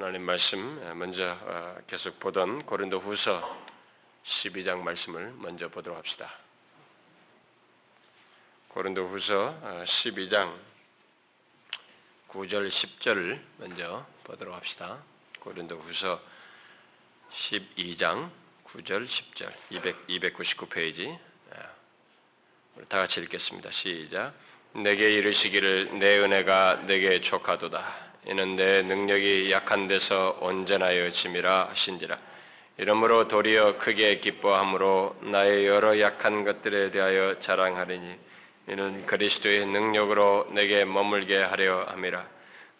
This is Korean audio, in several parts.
하나님 말씀 먼저 어, 계속 보던 고린도 후서 12장 말씀을 먼저 보도록 합시다. 고린도 후서 12장 9절 10절을 먼저 보도록 합시다. 고린도 후서 12장 9절 10절 200, 299페이지 우리 다 같이 읽겠습니다. 시작. 내게 이르시기를 내 은혜가 내게 족하도다. 이는 내 능력이 약한 데서 온전하여 짐이라 하신지라. 이러므로 도리어 크게 기뻐함으로 나의 여러 약한 것들에 대하여 자랑하리니 이는 그리스도의 능력으로 내게 머물게 하려 함이라.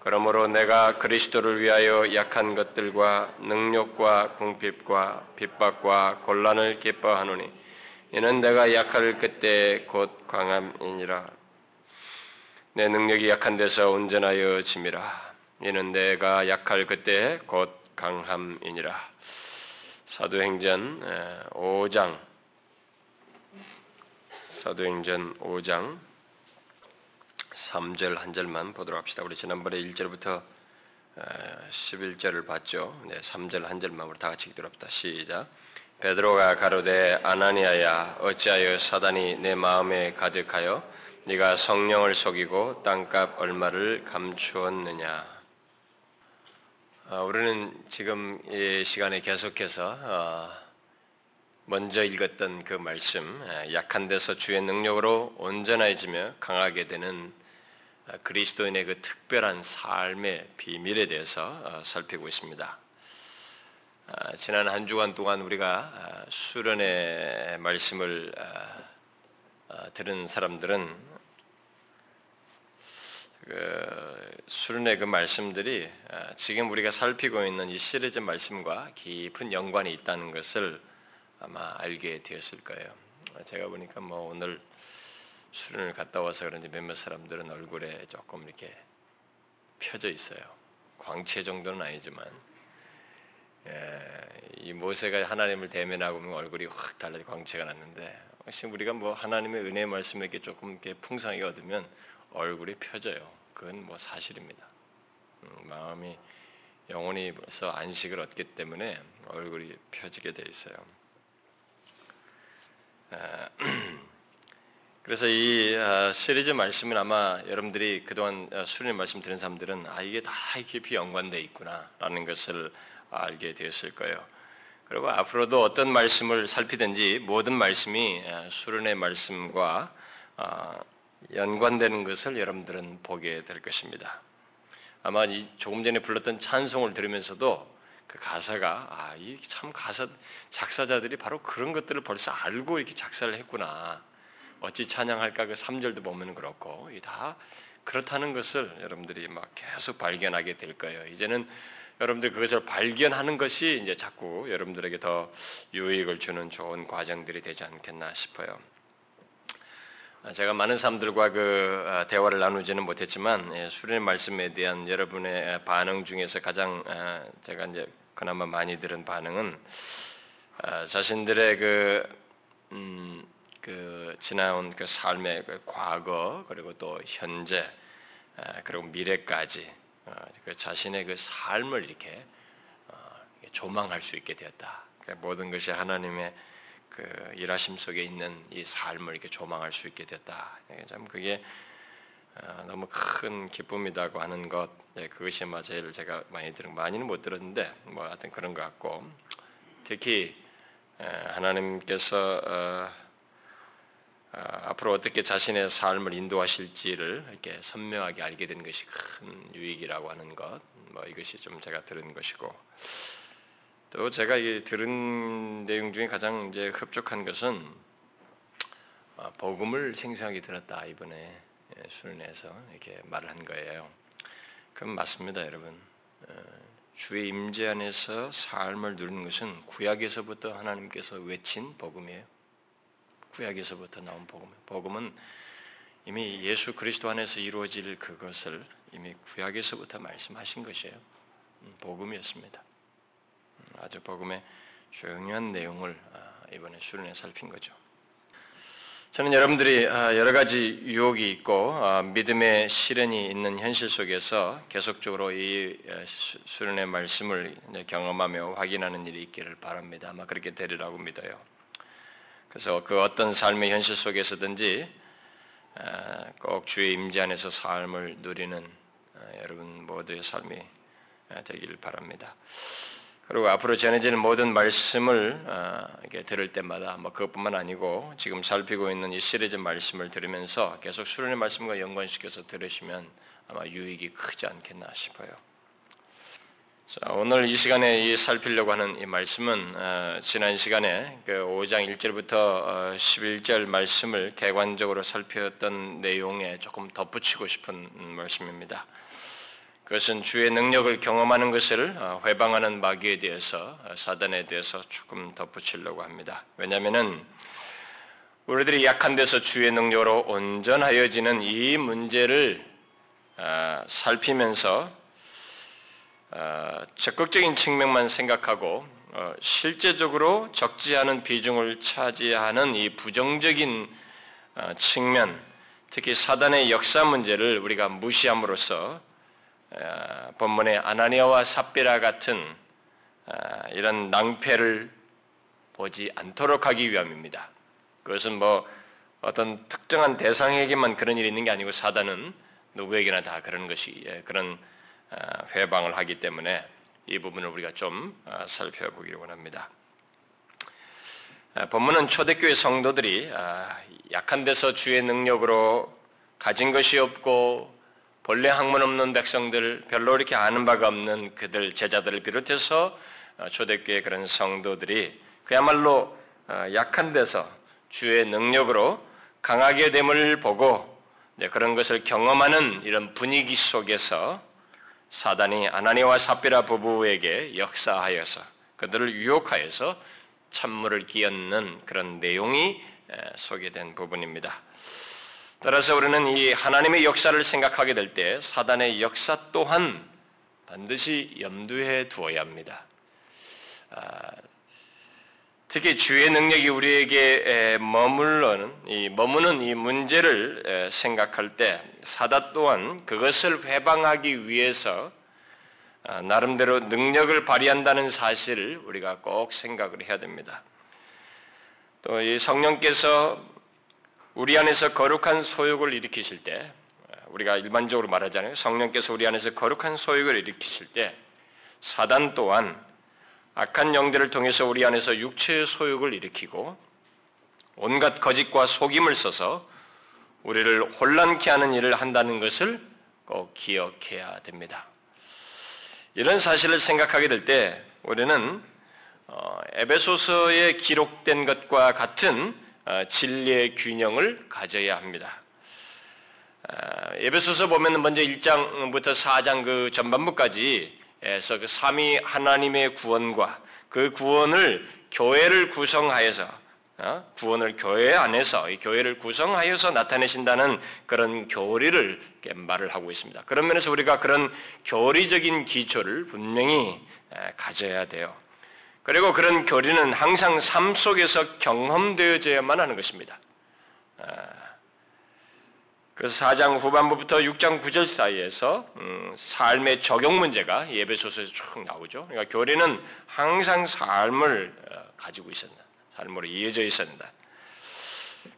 그러므로 내가 그리스도를 위하여 약한 것들과 능력과 궁핍과 핍박과 곤란을 기뻐하노니 이는 내가 약할 그때 곧 강함이니라. 내 능력이 약한 데서 온전하여 짐이라. 이는 내가 약할 그때 곧 강함이니라. 사도행전 5장 사도행전 5장 3절 한 절만 보도록 합시다. 우리 지난번에 1절부터 11절을 봤죠. 네, 3절 한 절만 우리 다 같이 읽도록 합시다. 시작. 베드로가 가로되 아나니아야 어찌하여 사단이 내 마음에 가득하여 네가 성령을 속이고 땅값 얼마를 감추었느냐 어, 우리는 지금 이 시간에 계속해서 어, 먼저 읽었던 그 말씀, 약한 데서 주의 능력으로 온전해지며 강하게 되는 어, 그리스도인의 그 특별한 삶의 비밀에 대해서 살피고 있습니다. 지난 한 주간 동안 우리가 수련의 말씀을 들은 사람들은 그 수련의 그 말씀들이 아, 지금 우리가 살피고 있는 이 시리즈 말씀과 깊은 연관이 있다는 것을 아마 알게 되었을 거예요. 제가 보니까 뭐 오늘 수련을 갔다 와서 그런지 몇몇 사람들은 얼굴에 조금 이렇게 펴져 있어요. 광채 정도는 아니지만 예, 이 모세가 하나님을 대면하고 얼굴이 확 달라져 광채가 났는데 혹시 우리가 뭐 하나님의 은혜 말씀에게 조금 이렇게 풍성하게 얻으면 얼굴이 펴져요. 그건 뭐 사실입니다. 음, 마음이 영혼이 벌써 안식을 얻기 때문에 얼굴이 펴지게 돼 있어요. 아, 그래서 이 아, 시리즈 말씀은 아마 여러분들이 그동안 아, 수련의 말씀 들은 사람들은 아 이게 다 깊이 연관돼 있구나라는 것을 알게 되었을 거예요. 그리고 앞으로도 어떤 말씀을 살피든지 모든 말씀이 수련의 말씀과 연관되는 것을 여러분들은 보게 될 것입니다. 아마 조금 전에 불렀던 찬송을 들으면서도 그 가사가 아, 이 참 가사 작사자들이 바로 그런 것들을 벌써 알고 이렇게 작사를 했구나. 어찌 찬양할까 그 3절도 보면 그렇고 다 그렇다는 것을 여러분들이 막 계속 발견하게 될 거예요. 이제는 여러분들 그것을 발견하는 것이 이제 자꾸 여러분들에게 더 유익을 주는 좋은 과정들이 되지 않겠나 싶어요. 아, 제가 많은 사람들과 그 아, 대화를 나누지는 못했지만 예, 수련의 말씀에 대한 여러분의 반응 중에서 가장 아, 제가 이제 그나마 많이 들은 반응은 자신들의 그, 음, 그 지나온 그 삶의 그 과거 그리고 또 현재 그리고 미래까지 어, 그 자신의 그 삶을 이렇게 어, 조망할 수 있게 되었다. 그러니까 모든 것이 하나님의 그 일하심 속에 있는 이 삶을 이렇게 조망할 수 있게 됐다. 예, 참 그게 어, 너무 큰 기쁨이라고 하는 것, 네, 그것이 아마 제일 제가 많이 들은 많이는 못 들었는데 뭐 하여튼 그런 것 같고 특히 하나님께서 어, 어, 앞으로 어떻게 자신의 삶을 인도하실지를 이렇게 선명하게 알게 된 것이 큰 유익이라고 하는 것, 뭐 이것이 좀 제가 들은 것이고 또 제가 들은 내용 중에 가장 이제 흡족한 것은 아, 복음을 생생하게 들었다 이번에 예, 수련회에서 이렇게 말을 한 거예요. 그럼 맞습니다, 여러분. 어, 주의 임재 안에서 삶을 누리는 것은 구약에서부터 하나님께서 외친 복음이에요. 구약에서부터 나온 복음. 복음은 이미 예수 그리스도 안에서 이루어질 그것을 이미 구약에서부터 말씀하신 것이에요. 음, 복음이었습니다. 아주 복음의 중요한 내용을 아, 이번에 수련에 살핀 거죠. 저는 여러분들이 아, 여러 가지 유혹이 있고 아, 믿음의 시련이 있는 현실 속에서 계속적으로 이 아, 수련의 말씀을 경험하며 확인하는 일이 있기를 바랍니다. 아마 그렇게 되리라고 믿어요. 그래서 그 어떤 삶의 현실 속에서든지 꼭 주의 임재 안에서 삶을 누리는 여러분 모두의 삶이 되기를 바랍니다. 그리고 앞으로 전해지는 모든 말씀을 어, 이렇게 들을 때마다 뭐 그것뿐만 아니고 지금 살피고 있는 이 시리즈 말씀을 들으면서 계속 수련의 말씀과 연관시켜서 들으시면 아마 유익이 크지 않겠나 싶어요. 자, 오늘 이 시간에 이 살피려고 하는 이 말씀은 어, 지난 시간에 그 5장 1절부터 어, 11절 말씀을 개관적으로 살펴던 내용에 조금 덧붙이고 싶은 말씀입니다. 그것은 주의 능력을 경험하는 것을 어, 회방하는 마귀에 대해서 어, 사단에 대해서 조금 덧붙이려고 합니다. 왜냐하면은 우리들이 약한 데서 주의 능력으로 온전하여지는 이 문제를 어, 살피면서 적극적인 측면만 생각하고 실제적으로 적지 않은 비중을 차지하는 이 부정적인 측면, 특히 사단의 역사 문제를 우리가 무시함으로써 본문의 아나니아와 삽비라 같은 이런 낭패를 보지 않도록 하기 위함입니다. 그것은 뭐 어떤 특정한 대상에게만 그런 일이 있는 게 아니고 사단은 누구에게나 다 그런 것이 예, 그런 회방을 하기 때문에 이 부분을 우리가 좀 살펴보기를 원합니다. 본문은 초대교회 성도들이 약한 데서 주의 능력으로 가진 것이 없고 본래 학문 없는 백성들, 별로 이렇게 아는 바가 없는 그들 제자들을 비롯해서 어, 초대교회 그런 성도들이 그야말로 어, 약한 데서 주의 능력으로 강하게 됨을 보고 그런 것을 경험하는 이런 분위기 속에서 사단이 아나니와 사피라 부부에게 역사하여서 그들을 유혹하여서 찬물을 끼얹는 그런 내용이 소개된 부분입니다. 따라서 우리는 이 하나님의 역사를 생각하게 될 때 사단의 역사 또한 반드시 염두에 두어야 합니다. 아, 특히 주의 능력이 우리에게 머물러는 이 머무는 이 문제를 생각할 때 사단 또한 그것을 회방하기 위해서 아, 나름대로 능력을 발휘한다는 사실을 우리가 꼭 생각을 해야 됩니다. 또 이 성령께서 우리 안에서 거룩한 소욕을 일으키실 때 우리가 일반적으로 말하잖아요. 성령께서 우리 안에서 거룩한 소욕을 일으키실 때 사단 또한 악한 영들을 통해서 우리 안에서 육체의 소욕을 일으키고 온갖 거짓과 속임을 써서 우리를 혼란케 하는 일을 한다는 것을 꼭 기억해야 됩니다. 이런 사실을 생각하게 될 때 우리는 어, 에베소서에 기록된 것과 같은 어, 진리의 균형을 가져야 합니다. 어, 예배소서 보면 먼저 1장부터 4장 그 전반부까지 에서 그 삼위 하나님의 구원과 그 구원을 교회를 구성하여서 어, 구원을 교회 안에서 이 교회를 구성하여서 나타내신다는 그런 교리를 말을 하고 있습니다. 그런 면에서 우리가 그런 교리적인 기초를 분명히 가져야 돼요. 그리고 그런 교리는 항상 삶 속에서 경험되어져야만 하는 것입니다. 아, 그래서 4장 후반부부터 6장 9절 사이에서 음, 삶의 적용 문제가 예배소서에서 쭉 나오죠. 그러니까 교리는 항상 삶을 어, 가지고 있었다. 삶으로 이어져 있었다.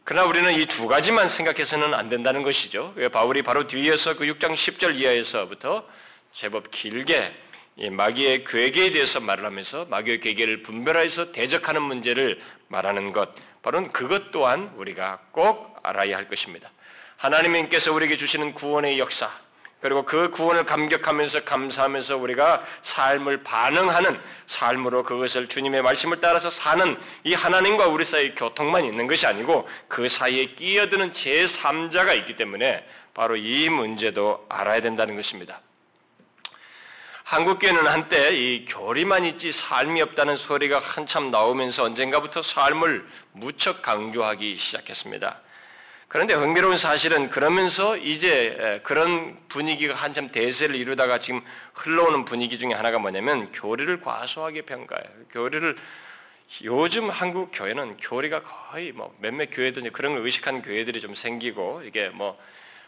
그러나 우리는 이 두 가지만 생각해서는 안 된다는 것이죠. 바울이 바로 뒤에서 그 6장 10절 이하에서부터 제법 길게 마귀의 괴계에 대해서 말을 하면서 마귀의 괴계를 분별해서 대적하는 문제를 말하는 것, 바로 그것 또한 우리가 꼭 알아야 할 것입니다. 하나님께서 우리에게 주시는 구원의 역사, 그리고 그 구원을 감격하면서 감사하면서 우리가 삶을 반응하는 삶으로 그것을 주님의 말씀을 따라서 사는 이 하나님과 우리 사이의 교통만 있는 것이 아니고 그 사이에 끼어드는 제3자가 있기 때문에 바로 이 문제도 알아야 된다는 것입니다. 한국교회는 한때 이 교리만 있지 삶이 없다는 소리가 한참 나오면서 언젠가부터 삶을 무척 강조하기 시작했습니다. 그런데 흥미로운 사실은 그러면서 이제 그런 분위기가 한참 대세를 이루다가 지금 흘러오는 분위기 중에 하나가 뭐냐면 교리를 과소하게 평가해요. 교리를 요즘 한국 교회는 교리가 거의 뭐 몇몇 교회도 그런 걸 의식하는 교회들이 좀 생기고 이게 뭐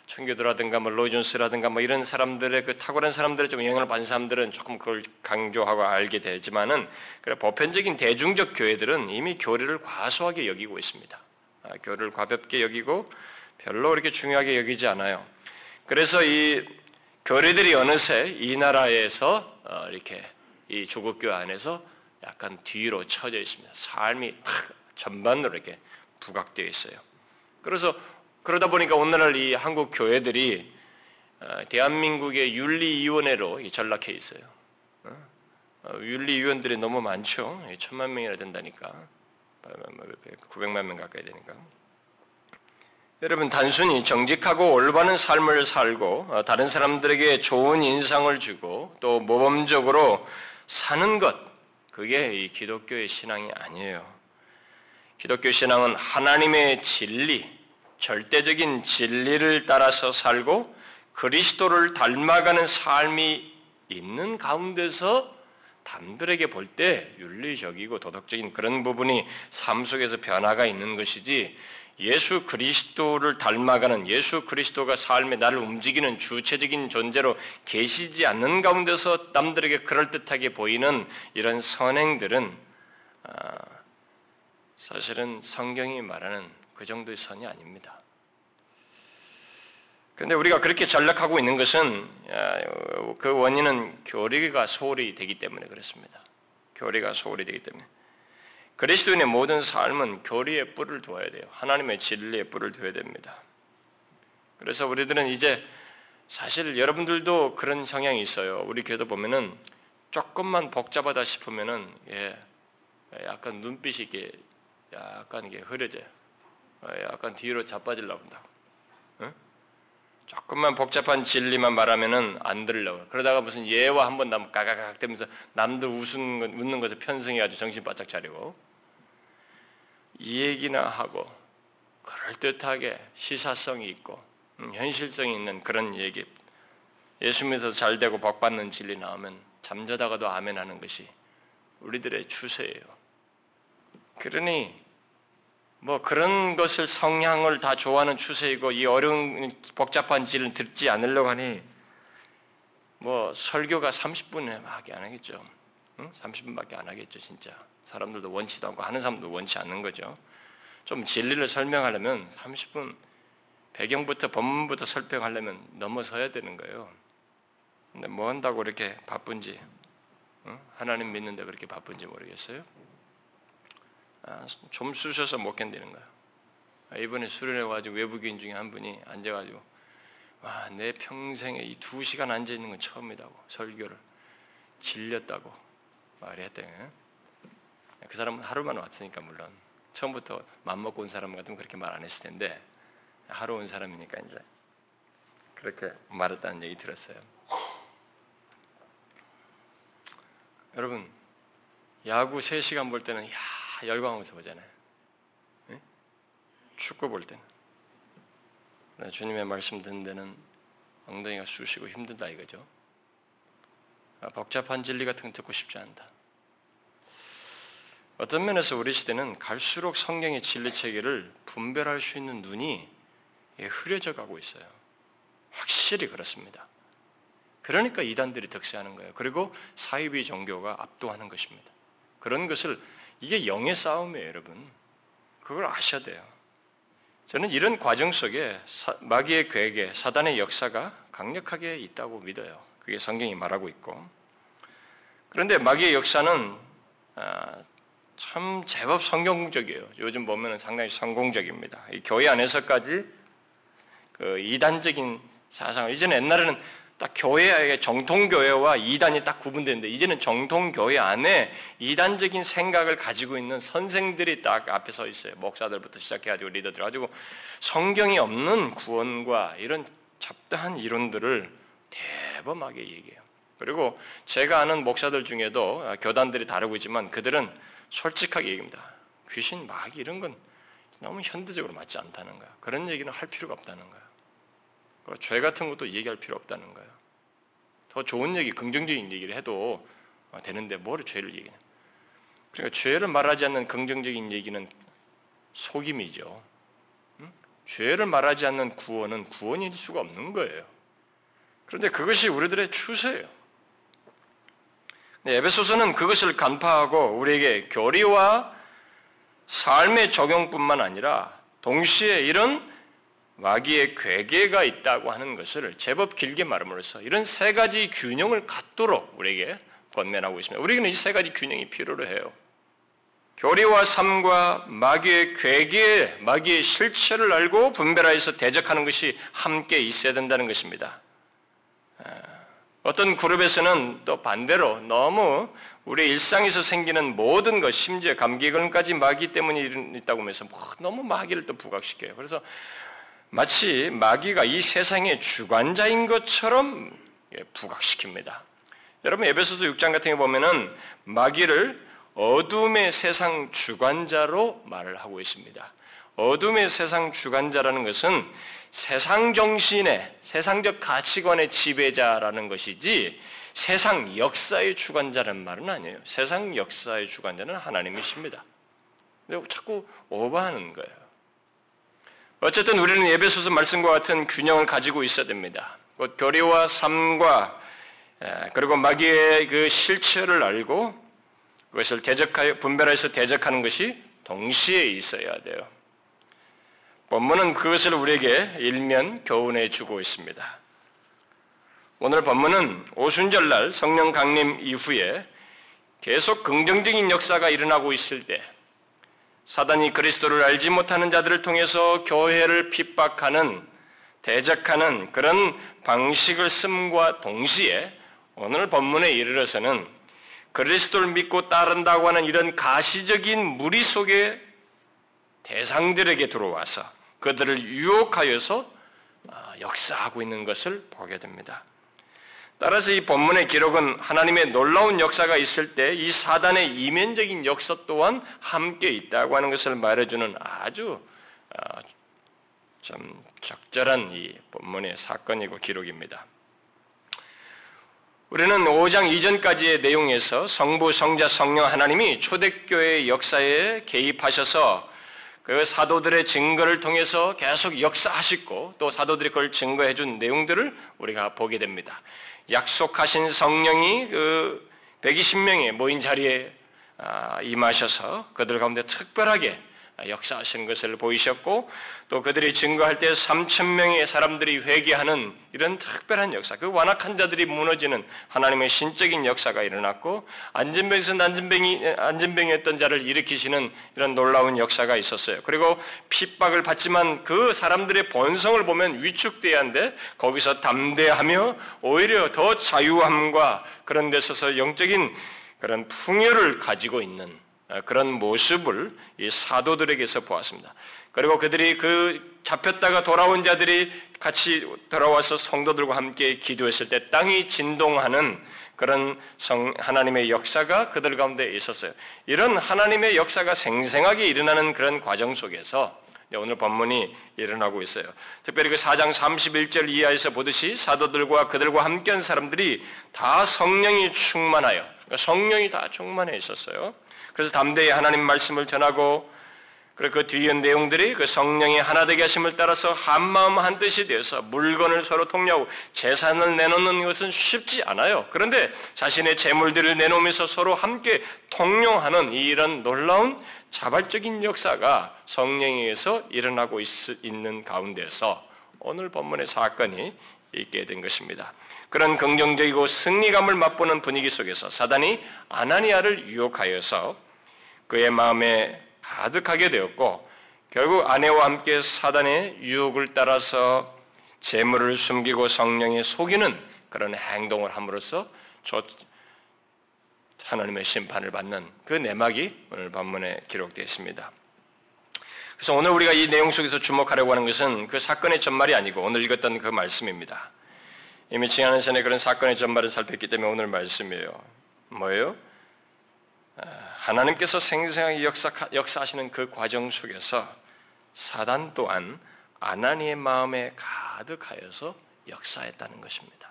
청교도라든가 뭐 로준스라든가 뭐 이런 사람들의 그 탁월한 사람들의 좀 영향을 받은 사람들은 조금 그걸 강조하고 알게 되지만은 그래 보편적인 대중적 교회들은 이미 교리를 과소하게 여기고 있습니다. 아, 교리를 가볍게 여기고 별로 이렇게 중요하게 여기지 않아요. 그래서 이 교리들이 어느새 이 나라에서 어, 이렇게 이 조국 교회 안에서 약간 뒤로 처져 있습니다. 삶이 탁 전반으로 이렇게 부각되어 있어요. 그래서 그러다 보니까 오늘날 이 한국 교회들이 어, 대한민국의 윤리위원회로 전락해 있어요. 어? 어, 윤리위원들이 너무 많죠. 천만 명이나 된다니까. 900만 명 가까이 되니까. 여러분 단순히 정직하고 올바른 삶을 살고 다른 사람들에게 좋은 인상을 주고 또 모범적으로 사는 것 그게 이 기독교의 신앙이 아니에요. 기독교 신앙은 하나님의 진리, 절대적인 진리를 따라서 살고 그리스도를 닮아가는 삶이 있는 가운데서 남들에게 볼 때 윤리적이고 도덕적인 그런 부분이 삶 속에서 변화가 있는 것이지 예수 그리스도를 닮아가는 예수 그리스도가 삶에 나를 움직이는 주체적인 존재로 계시지 않는 가운데서 남들에게 그럴듯하게 보이는 이런 선행들은 아, 사실은 성경이 말하는 그 정도의 선이 아닙니다. 그런데 우리가 그렇게 전락하고 있는 것은 그 원인은 교리가 소홀히 되기 때문에 그렇습니다. 교리가 소홀히 되기 때문에. 그리스도인의 모든 삶은 교리의 뿔을 두어야 돼요. 하나님의 진리의 뿔을 두어야 됩니다. 그래서 우리들은 이제 사실 여러분들도 그런 성향이 있어요. 우리 교회도 보면은 조금만 복잡하다 싶으면은 예, 약간 눈빛이 이렇게 약간 이게 흐려져요. 예, 약간 뒤로 자빠지려고 한다고. 응? 조금만 복잡한 진리만 말하면은 안 들려고. 그러다가 무슨 예와 한번 남 까가각 되면서 남들 웃는 웃는 것에 편승해가지고 정신 바짝 차리고 이 얘기나 하고 그럴 듯하게 시사성이 있고 음, 현실성이 있는 그런 얘기. 예수 믿어서 잘 되고 복 받는 진리 나오면 잠자다가도 아멘 하는 것이 우리들의 추세예요. 그러니 뭐 그런 것을 성향을 다 좋아하는 추세이고 이 어려운 복잡한 질을 듣지 않으려고 하니 뭐 설교가 30분에밖에 안 하겠죠. 응? 30분밖에 안 하겠죠, 진짜. 사람들도 원치도 않고 하는 사람도 원치 않는 거죠. 좀 진리를 설명하려면 30분 배경부터 본문부터 설명하려면 넘어서야 되는 거예요. 근데 뭐 한다고 이렇게 바쁜지 응? 하나님 믿는데 그렇게 바쁜지 모르겠어요. 아, 좀 쑤셔서 못 견디는 거예요. 아, 이번에 수련회 와가지고 외국인 중에 한 분이 앉아가지고 와, 내 평생에 이 두 시간 앉아 있는 건 처음이다고 설교를 질렸다고 말했대요. 그 사람은 하루만 왔으니까 물론 처음부터 맘 먹고 온 사람 같으면 그렇게 말 안 했을 텐데 하루 온 사람이니까 이제 그렇게 말했다는 얘기 들었어요. 여러분 야구 3시간 볼 때는 야 열광하면서 보잖아요. 네? 축구 볼 때는. 주님의 말씀 듣는 데는 엉덩이가 쑤시고 힘든다 이거죠. 아, 복잡한 진리 같은 거 듣고 싶지 않다. 어떤 면에서 우리 시대는 갈수록 성경의 진리 체계를 분별할 수 있는 눈이 흐려져 가고 있어요. 확실히 그렇습니다. 그러니까 이단들이 득세하는 거예요. 그리고 사이비 종교가 압도하는 것입니다. 그런 것을 이게 영의 싸움이에요, 여러분. 그걸 아셔야 돼요. 저는 이런 과정 속에 마귀의 괴계, 사단의 역사가 강력하게 있다고 믿어요. 그게 성경이 말하고 있고. 그런데 마귀의 역사는 아, 참 제법 성경적이에요. 요즘 보면 상당히 성공적입니다. 교회 안에서까지 그 이단적인 사상, 이전에 옛날에는 딱 교회의 정통교회와 이단이 딱 구분되는데 이제는 정통교회 안에 이단적인 생각을 가지고 있는 선생들이 딱 앞에 서 있어요. 목사들부터 시작해가지고 리더들 가지고 성경이 없는 구원과 이런 잡다한 이론들을 대범하게 얘기해요. 그리고 제가 아는 목사들 중에도 교단들이 다르고 있지만 그들은 솔직하게 얘기합니다. 귀신, 마귀 이런 건 너무 현대적으로 맞지 않다는 거야. 그런 얘기는 할 필요가 없다는 거야. 죄 같은 것도 얘기할 필요 없다는 거예요. 더 좋은 얘기, 긍정적인 얘기를 해도 되는데 뭘 죄를 얘기해? 그러니까 죄를 말하지 않는 긍정적인 얘기는 속임이죠. 죄를 말하지 않는 구원은 구원일 수가 없는 거예요. 그런데 그것이 우리들의 추세예요. 에베소서는 그것을 간파하고 우리에게 교리와 삶의 적용뿐만 아니라 동시에 이런 마귀의 괴계가 있다고 하는 것을 제법 길게 말함으로써 이런 세 가지 균형을 갖도록 우리에게 권면하고 있습니다. 우리는 이 세 가지 균형이 필요로 해요. 교리와 삶과 마귀의 괴계, 마귀의 실체를 알고 분별하여서 대적하는 것이 함께 있어야 된다는 것입니다. 어떤 그룹에서는 또 반대로 너무 우리 일상에서 생기는 모든 것, 심지어 감기 걸까지 마귀 때문에 있다고 하면서 뭐 너무 마귀를 또 부각시켜요. 그래서 마치 마귀가 이 세상의 주관자인 것처럼 예, 부각시킵니다. 여러분 에베소서 6장 같은 게 보면은 마귀를 어둠의 세상 주관자로 말을 하고 있습니다. 어둠의 세상 주관자라는 것은 세상 정신의 세상적 가치관의 지배자라는 것이지 세상 역사의 주관자라는 말은 아니에요. 세상 역사의 주관자는 하나님이십니다. 근데 자꾸 오버하는 거예요. 어쨌든 우리는 예배소서 말씀과 같은 균형을 가지고 있어야 됩니다. 곧 교리와 삶과 그리고 마귀의 그 실체를 알고 그것을 대적하여 분별해서 대적하는 것이 동시에 있어야 돼요. 본문은 그것을 우리에게 일면 교훈해 주고 있습니다. 오늘 본문은 오순절날 성령 강림 이후에 계속 긍정적인 역사가 일어나고 있을 때 사단이 그리스도를 알지 못하는 자들을 통해서 교회를 핍박하는 대적하는 그런 방식을 씀과 동시에 오늘 본문에 이르러서는 그리스도를 믿고 따른다고 하는 이런 가시적인 무리 속에 대상들에게 들어와서 그들을 유혹하여서 아, 역사하고 있는 것을 보게 됩니다. 따라서 이 본문의 기록은 하나님의 놀라운 역사가 있을 때 이 사단의 이면적인 역사 또한 함께 있다고 하는 것을 말해주는 아주 아, 참 적절한 이 본문의 사건이고 기록입니다. 우리는 5장 이전까지의 내용에서 성부, 성자, 성령 하나님이 초대교회의 역사에 개입하셔서 그 사도들의 증거를 통해서 계속 역사하시고 또 사도들이 그걸 증거해 준 내용들을 우리가 보게 됩니다. 약속하신 성령이 그 120명의 모인 자리에 아, 임하셔서 그들 가운데 특별하게 역사하시는 것을 보이셨고 또 그들이 증거할 때 3천 명의 사람들이 회개하는 이런 특별한 역사, 그 완악한 자들이 무너지는 하나님의 신적인 역사가 일어났고 안전병에서 안전병이 안전병이었던 자를 일으키시는 이런 놀라운 역사가 있었어요. 그리고 핍박을 받지만 그 사람들의 본성을 보면 위축돼야 하는데 거기서 담대하며 오히려 더 자유함과 그런 데 있어서 영적인 그런 풍요를 가지고 있는 어, 그런 모습을 이 사도들에게서 보았습니다. 그리고 그들이 그 잡혔다가 돌아온 자들이 같이 돌아와서 성도들과 함께 기도했을 때 땅이 진동하는 그런 성, 하나님의 역사가 그들 가운데 있었어요. 이런 하나님의 역사가 생생하게 일어나는 그런 과정 속에서 오늘 본문이 일어나고 있어요. 특별히 그 4장 31절 이하에서 보듯이 사도들과 그들과 함께한 사람들이 다 성령이 충만하여 성령이 다 충만해 있었어요. 그래서 담대히 하나님 말씀을 전하고 그리고 그 뒤에 내용들이 그 성령의 하나 되게 하심을 따라서 한 마음 한 뜻이 되어서 물건을 서로 통려하고 재산을 내놓는 것은 쉽지 않아요. 그런데 자신의 재물들을 내놓으면서 서로 함께 통용하는 이런 놀라운 자발적인 역사가 성령에 의해서 일어나고 있, 는 가운데서 오늘 본문의 사건이 있게 된 것입니다. 그런 긍정적이고 승리감을 맛보는 분위기 속에서 사단이 아나니아를 유혹하여서 그의 마음에 가득하게 되었고 결국 아내와 함께 사단의 유혹을 따라서 재물을 숨기고 성령에 속이는 그런 행동을 함으로써 하나님의 심판을 받는 그 내막이 오늘 본문에 기록되어 있습니다. 그래서 오늘 우리가 이 내용 속에서 주목하려고 하는 것은 그 사건의 전말이 아니고 오늘 읽었던 그 말씀입니다. 이미 지난 시간에 그런 사건의 전말을 살폈기 때문에 오늘 말씀이에요. 뭐예요? 아, 하나님께서 생생하게 역사, 역사하시는 그 과정 속에서 사단 또한 아나니의 마음에 가득하여서 역사했다는 것입니다.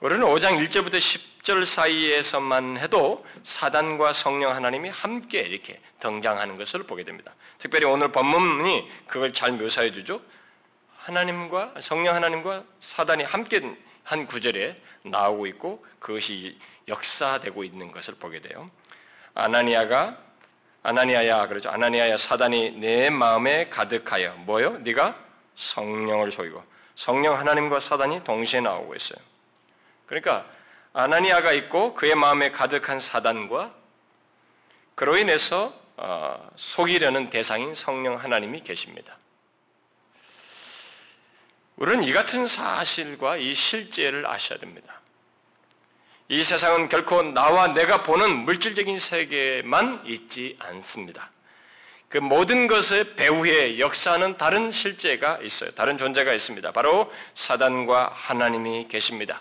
우리는 5장 1절부터 10절 사이에서만 해도 사단과 성령 하나님이 함께 이렇게 등장하는 것을 보게 됩니다. 특별히 오늘 본문이 그걸 잘 묘사해 주죠. 하나님과 성령 하나님과 사단이 함께 한 구절에 나오고 있고 그것이 역사되고 있는 것을 보게 돼요. 아나니아가 아나니아야 그러죠. 아나니아야 사단이 내 마음에 가득하여 뭐요? 네가 성령을 속이고 성령 하나님과 사단이 동시에 나오고 있어요. 그러니까 아나니아가 있고 그의 마음에 가득한 사단과 그로 인해서 어, 속이려는 대상인 성령 하나님이 계십니다. 우리는 이 같은 사실과 이 실제를 아셔야 됩니다. 이 세상은 결코 나와 내가 보는 물질적인 세계만 있지 않습니다. 그 모든 것의 배후에 역사하는 다른 실제가 있어요. 다른 존재가 있습니다. 바로 사단과 하나님이 계십니다.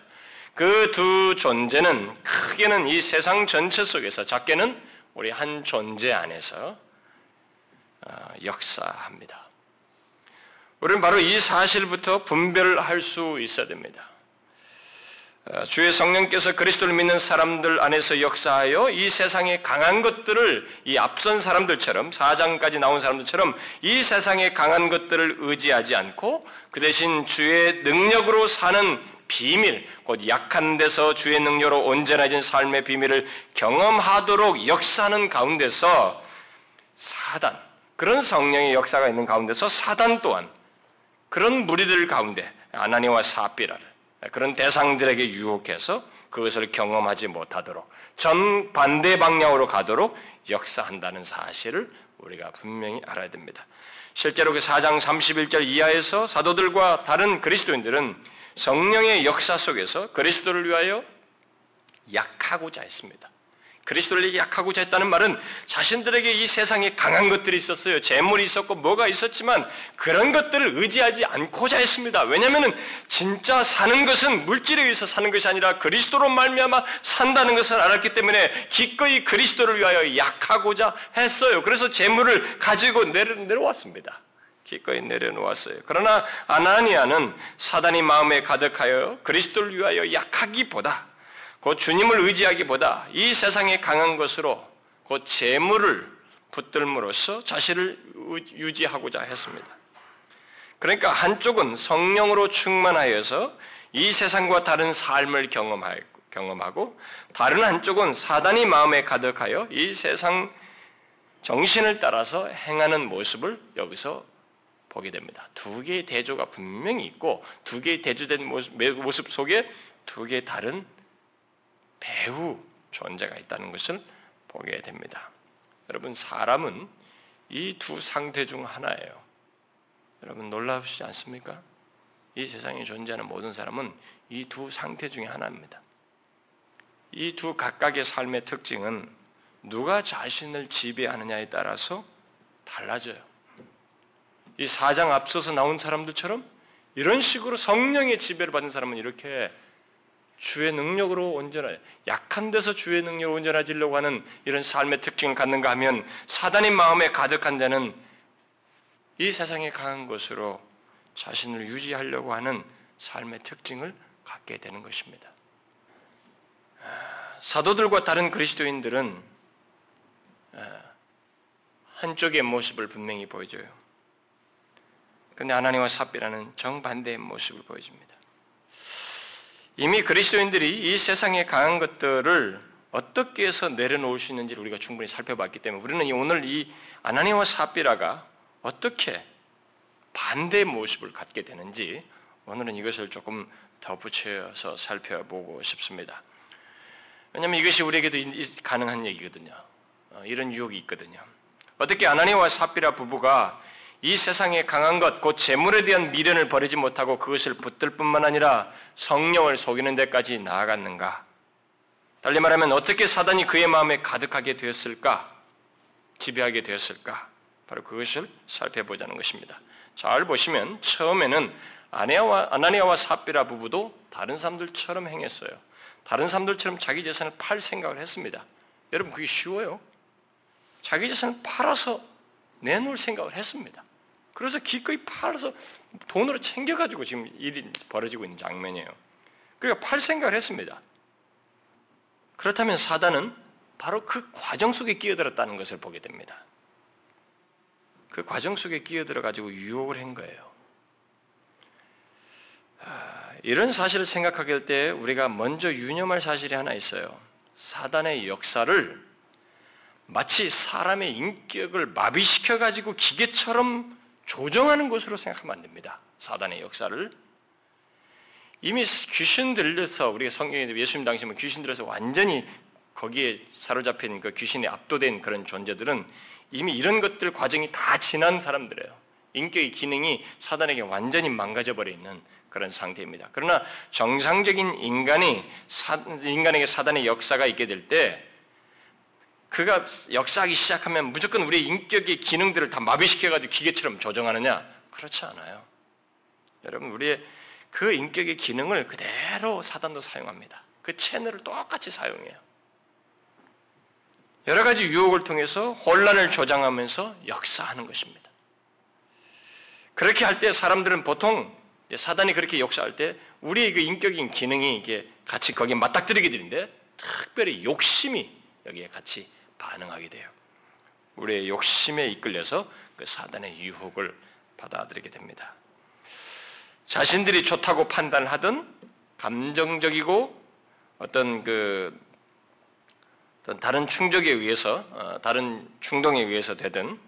그 두 존재는 크게는 이 세상 전체 속에서 작게는 우리 한 존재 안에서 어, 역사합니다. 우리는 바로 이 사실부터 분별을 할수 있어야 됩니다. 어, 주의 성령께서 그리스도를 믿는 사람들 안에서 역사하여 이 세상의 강한 것들을 이 앞선 사람들처럼 사장까지 나온 사람들처럼 이 세상의 강한 것들을 의지하지 않고 그 대신 주의 능력으로 사는 비밀, 곧 약한 데서 주의 능력으로 온전해진 삶의 비밀을 경험하도록 역사하는 가운데서 사단, 그런 성령의 역사가 있는 가운데서 사단 또한 그런 무리들 가운데 아나니와 사피라를 그런 대상들에게 유혹해서 그것을 경험하지 못하도록 전 반대 방향으로 가도록 역사한다는 사실을 우리가 분명히 알아야 됩니다. 실제로 그 4장 31절 이하에서 사도들과 다른 그리스도인들은 성령의 역사 속에서 그리스도를 위하여 약하고자 했습니다. 그리스도를 약하고자 했다는 말은 자신들에게 이 세상에 강한 것들이 있었어요. 재물이 있었고 뭐가 있었지만 그런 것들을 의지하지 않고자 했습니다. 왜냐하면 진짜 사는 것은 물질에 의해서 사는 것이 아니라 그리스도로 말미암아 산다는 것을 알았기 때문에 기꺼이 그리스도를 위하여 약하고자 했어요. 그래서 재물을 가지고 내려, 내려왔습니다. 기꺼이 내려놓았어요. 그러나 아나니아는 사단이 마음에 가득하여 그리스도를 위하여 약하기보다 곧 주님을 의지하기보다 이 세상에 강한 것으로 곧 재물을 붙들므로써 자신을 유지하고자 했습니다. 그러니까 한쪽은 성령으로 충만하여서 이 세상과 다른 삶을 경험하고 다른 한쪽은 사단이 마음에 가득하여 이 세상 정신을 따라서 행하는 모습을 여기서 보게 됩니다. 두 개의 대조가 분명히 있고 두 개의 대조된 모습 속에 두 개의 다른 배후 존재가 있다는 것을 보게 됩니다. 여러분 사람은 이 두 상태 중 하나예요. 여러분 놀라우시지 않습니까? 이 세상에 존재하는 모든 사람은 이 두 상태 중에 하나입니다. 이 두 각각의 삶의 특징은 누가 자신을 지배하느냐에 따라서 달라져요. 이 사장 앞서서 나온 사람들처럼 이런 식으로 성령의 지배를 받는 사람은 이렇게 주의 능력으로 온전하 약한 데서 주의 능력으로 온전해지려고 하는 이런 삶의 특징을 갖는가 하면 사단의 마음에 가득한 자는 이 세상에 강한 것으로 자신을 유지하려고 하는 삶의 특징을 갖게 되는 것입니다. 사도들과 다른 그리스도인들은 한쪽의 모습을 분명히 보여줘요. 근데 아나니와 삽비라는 정반대의 모습을 보여줍니다. 이미 그리스도인들이 이 세상에 강한 것들을 어떻게 해서 내려놓을 수 있는지를 우리가 충분히 살펴봤기 때문에 우리는 오늘 이 아나니와 사비라가 어떻게 반대의 모습을 갖게 되는지 오늘은 이것을 조금 덧붙여서 살펴보고 싶습니다. 왜냐하면 이것이 우리에게도 가능한 얘기거든요. 어, 이런 유혹이 있거든요. 어떻게 아나니와 사비라 부부가 이 세상의 강한 것, 곧 재물에 대한 미련을 버리지 못하고 그것을 붙들 뿐만 아니라 성령을 속이는 데까지 나아갔는가? 달리 말하면 어떻게 사단이 그의 마음에 가득하게 되었을까? 지배하게 되었을까? 바로 그것을 살펴보자는 것입니다. 잘 보시면 처음에는 아내와 아나니아와 사비라 부부도 다른 사람들처럼 행했어요. 다른 사람들처럼 자기 재산을 팔 생각을 했습니다. 여러분 그게 쉬워요? 자기 재산을 팔아서 내놓을 생각을 했습니다. 그래서 기꺼이 팔아서 돈으로 챙겨가지고 지금 일이 벌어지고 있는 장면이에요. 그러니까 팔 생각을 했습니다. 그렇다면 사단은 바로 그 과정 속에 끼어들었다는 것을 보게 됩니다. 그 과정 속에 끼어들어 가지고 유혹을 한 거예요. 아, 이런 사실을 생각하게 될 때 우리가 먼저 유념할 사실이 하나 있어요. 사단의 역사를 마치 사람의 인격을 마비시켜 가지고 기계처럼 조정하는 것으로 생각하면 안 됩니다. 사단의 역사를 이미 귀신 들려서 우리가 성경에 예수님 당시에 귀신 들려서 완전히 거기에 사로잡힌 그 귀신에 압도된 그런 존재들은 이미 이런 것들 과정이 다 지난 사람들이에요. 인격의 기능이 사단에게 완전히 망가져 버려 있는 그런 상태입니다. 그러나 정상적인 인간이 사, 인간에게 사단의 역사가 있게 될 때 그가 역사하기 시작하면 무조건 우리의 인격의 기능들을 다 마비시켜가지고 기계처럼 조정하느냐? 그렇지 않아요. 여러분, 우리의 그 인격의 기능을 그대로 사단도 사용합니다. 그 채널을 똑같이 사용해요. 여러 가지 유혹을 통해서 혼란을 조장하면서 역사하는 것입니다. 그렇게 할 때 사람들은 보통 사단이 그렇게 역사할 때 우리의 그 인격인 기능이 이게 같이 거기에 맞닥뜨리게 되는데 특별히 욕심이 여기에 같이 반응하게 돼요. 우리의 욕심에 이끌려서 그 사단의 유혹을 받아들이게 됩니다. 자신들이 좋다고 판단하던 감정적이고 어떤 그 다른 충족에 의해서 어, 다른 충동에 의해서 되든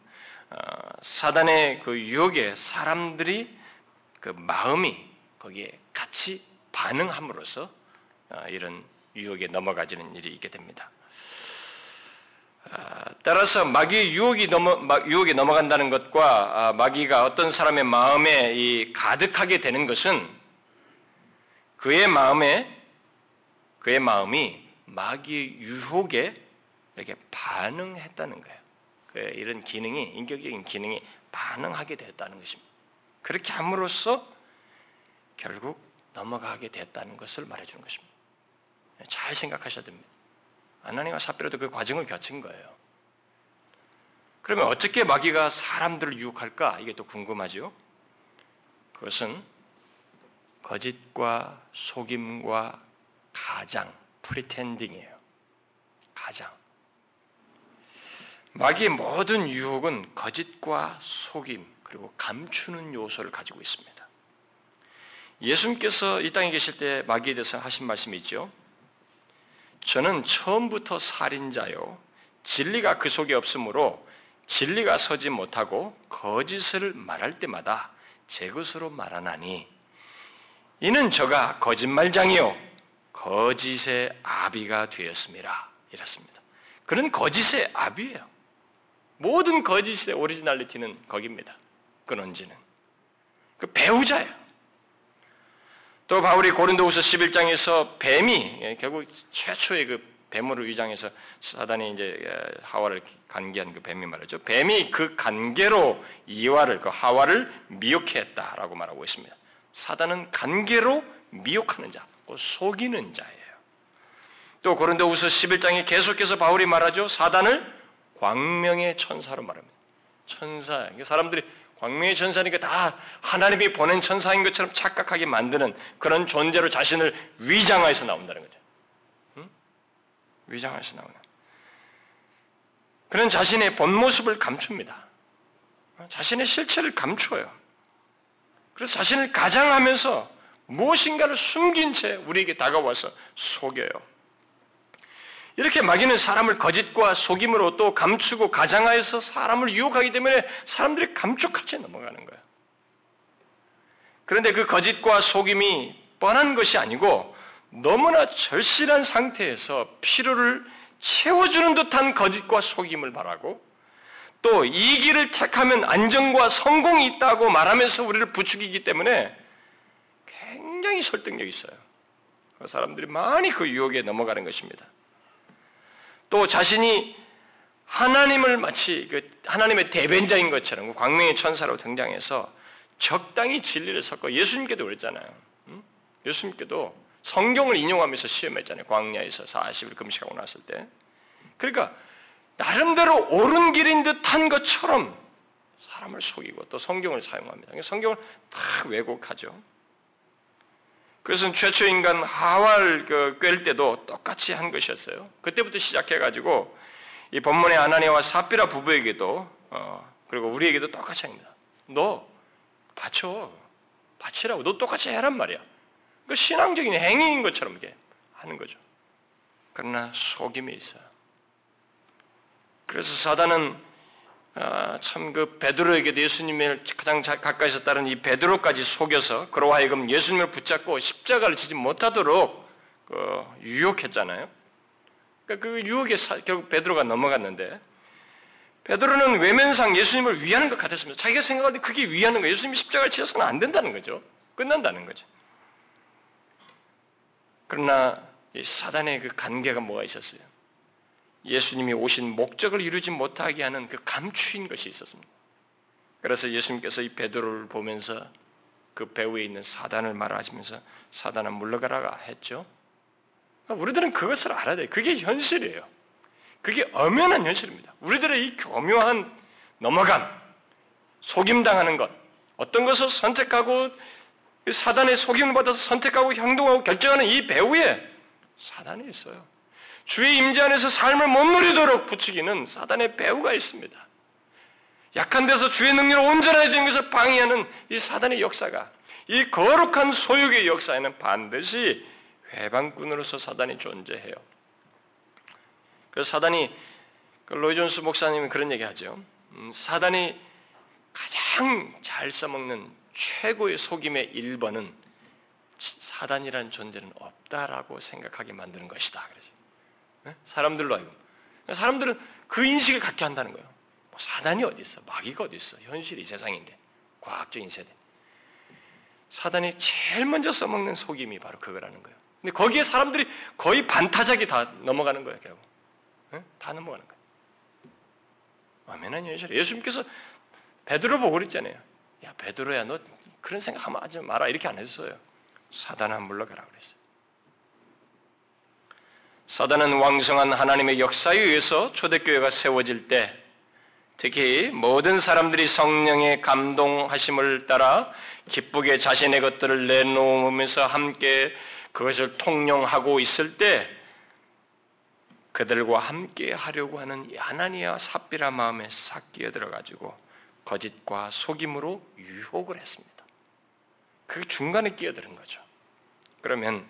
어, 사단의 그 유혹에 사람들이 그 마음이 거기에 같이 반응함으로써 어, 이런 유혹에 넘어가지는 일이 있게 됩니다. 따라서 마귀의 유혹이 넘어 유혹에 넘어간다는 것과 아, 마귀가 어떤 사람의 마음에 이 가득하게 되는 것은 그의 마음에 그의 마음이 마귀의 유혹에 이렇게 반응했다는 거예요. 그 이런 기능이 인격적인 기능이 반응하게 됐다는 것입니다. 그렇게 함으로써 결국 넘어가게 됐다는 것을 말해주는 것입니다. 잘 생각하셔야 됩니다. 아나니와 사피라도 그 과정을 거친 거예요. 그러면 어떻게 마귀가 사람들을 유혹할까? 이게 또 궁금하죠. 그것은 거짓과 속임과 가장, pretending이에요. 가장. 마귀의 모든 유혹은 거짓과 속임 그리고 감추는 요소를 가지고 있습니다. 예수님께서 이 땅에 계실 때 마귀에 대해서 하신 말씀이 있죠. 저는 처음부터 살인자요. 진리가 그 속에 없으므로 진리가 서지 못하고 거짓을 말할 때마다 제 것으로 말하나니 이는 저가 거짓말장이요 거짓의 아비가 되었습니다. 이렇습니다. 그는 거짓의 아비예요. 모든 거짓의 오리지널리티는 거기입니다. 근원지는 그 배우자예요. 또 바울이 고린도후서 11장에서 뱀이 예, 결국 최초의 그 뱀으로 위장해서 사단이 이제 예, 하와를 간계한 그 뱀이 말이죠. 뱀이 그 간계로 이와를 그 하와를 미혹했다라고 말하고 있습니다. 사단은 간계로 미혹하는 자, 속이는 자예요. 또 고린도후서 11장에 계속해서 바울이 말하죠. 사단을 광명의 천사로 말합니다. 천사. 사람들이 광명의 천사니까 다 하나님이 보낸 천사인 것처럼 착각하게 만드는 그런 존재로 자신을 위장해서 나온다는 거죠. 응? 위장해서 나오는. 그런 자신의 본 모습을 감춥니다. 자신의 실체를 감추어요. 그래서 자신을 가장하면서 무엇인가를 숨긴 채 우리에게 다가와서 속여요. 이렇게 마귀는 사람을 거짓과 속임으로 또 감추고 가장하여서 사람을 유혹하기 때문에 사람들이 감쪽같이 넘어가는 거예요. 그런데 그 거짓과 속임이 뻔한 것이 아니고 너무나 절실한 상태에서 필요를 채워주는 듯한 거짓과 속임을 말하고 또 이 길을 택하면 안정과 성공이 있다고 말하면서 우리를 부추기기 때문에 굉장히 설득력이 있어요. 그 사람들이 많이 그 유혹에 넘어가는 것입니다. 또 자신이 하나님을 마치 그 하나님의 대변자인 것처럼 그 광명의 천사로 등장해서 적당히 진리를 섞어 예수님께도 그랬잖아요. 예수님께도 성경을 인용하면서 시험했잖아요. 광야에서 40일 금식하고 났을 때. 그러니까 나름대로 옳은 길인 듯한 것처럼 사람을 속이고 또 성경을 사용합니다. 성경을 다 왜곡하죠. 그것은 최초 인간 하와를 그꿰 때도 똑같이 한 것이었어요. 그때부터 시작해가지고 이 본문의 아나니아와 사피라 부부에게도 어, 그리고 우리에게도 똑같이 합니다. 너 바쳐 바치라고 너 똑같이 해란 말이야. 그 신앙적인 행위인 것처럼 이게 하는 거죠. 그러나 속임이 있어요. 그래서 사단은 아, 참그 베드로에게도 예수님을 가장 가까이서 따른 이 베드로까지 속여서 그로 하여금 예수님을 붙잡고 십자가를 지지 못하도록 그 유혹했잖아요. 그러니까 그 유혹에 사, 결국 베드로가 넘어갔는데 베드로는 외면상 예수님을 위하는 것 같았습니다. 자기가 생각할 때 그게 위하는 거예요. 예수님이 십자가를 지어서는 안 된다는 거죠. 끝난다는 거죠. 그러나 사단의 그 관계가 뭐가 있었어요? 예수님이 오신 목적을 이루지 못하게 하는 그 감추인 것이 있었습니다. 그래서 예수님께서 이 베드로를 보면서 그 배후에 있는 사단을 말하시면서 사단은 물러가라 했죠. 우리들은 그것을 알아야 돼요. 그게 현실이에요. 그게 엄연한 현실입니다. 우리들의 이 교묘한 넘어감, 속임당하는 것, 어떤 것을 선택하고 사단의 속임을 받아서 선택하고 행동하고 결정하는 이 배후에 사단이 있어요. 주의 임재 안에서 삶을 못 누리도록 부추기는 사단의 배후가 있습니다. 약한 데서 주의 능력을 온전해지는 것을 방해하는 이 사단의 역사가 이 거룩한 소욕의 역사에는 반드시 회방꾼으로서 사단이 존재해요. 그래서 사단이 그 로이 존스 목사님이 그런 얘기하죠. 음, 사단이 가장 잘 써먹는 최고의 속임의 1번은 사단이라는 존재는 없다라고 생각하게 만드는 것이다. 네? 사람들로 하여금 사람들은 그 인식을 갖게 한다는 거예요. 뭐 사단이 어디 있어? 마귀가 어디 있어? 현실이 세상인데 과학적인 세대. 사단이 제일 먼저 써먹는 속임이 바로 그거라는 거예요. 근데 거기에 사람들이 거의 반타작이 다 넘어가는 거예요, 결국. 네? 다 넘어가는 거예요. 아멘한 현실. 예수님께서 베드로 보고 그랬잖아요. 야, 베드로야, 너 그런 생각하면 하지 마라. 이렇게 안 했어요. 사단아 물러가라 그랬어요. 사단은 왕성한 하나님의 역사에 의해서 초대교회가 세워질 때 특히 모든 사람들이 성령의 감동하심을 따라 기쁘게 자신의 것들을 내놓으면서 함께 그것을 통용하고 있을 때 그들과 함께 하려고 하는 하나니아 삽비라 마음에 싹 끼어들어가지고 거짓과 속임으로 유혹을 했습니다. 그 중간에 끼어드는 거죠. 그러면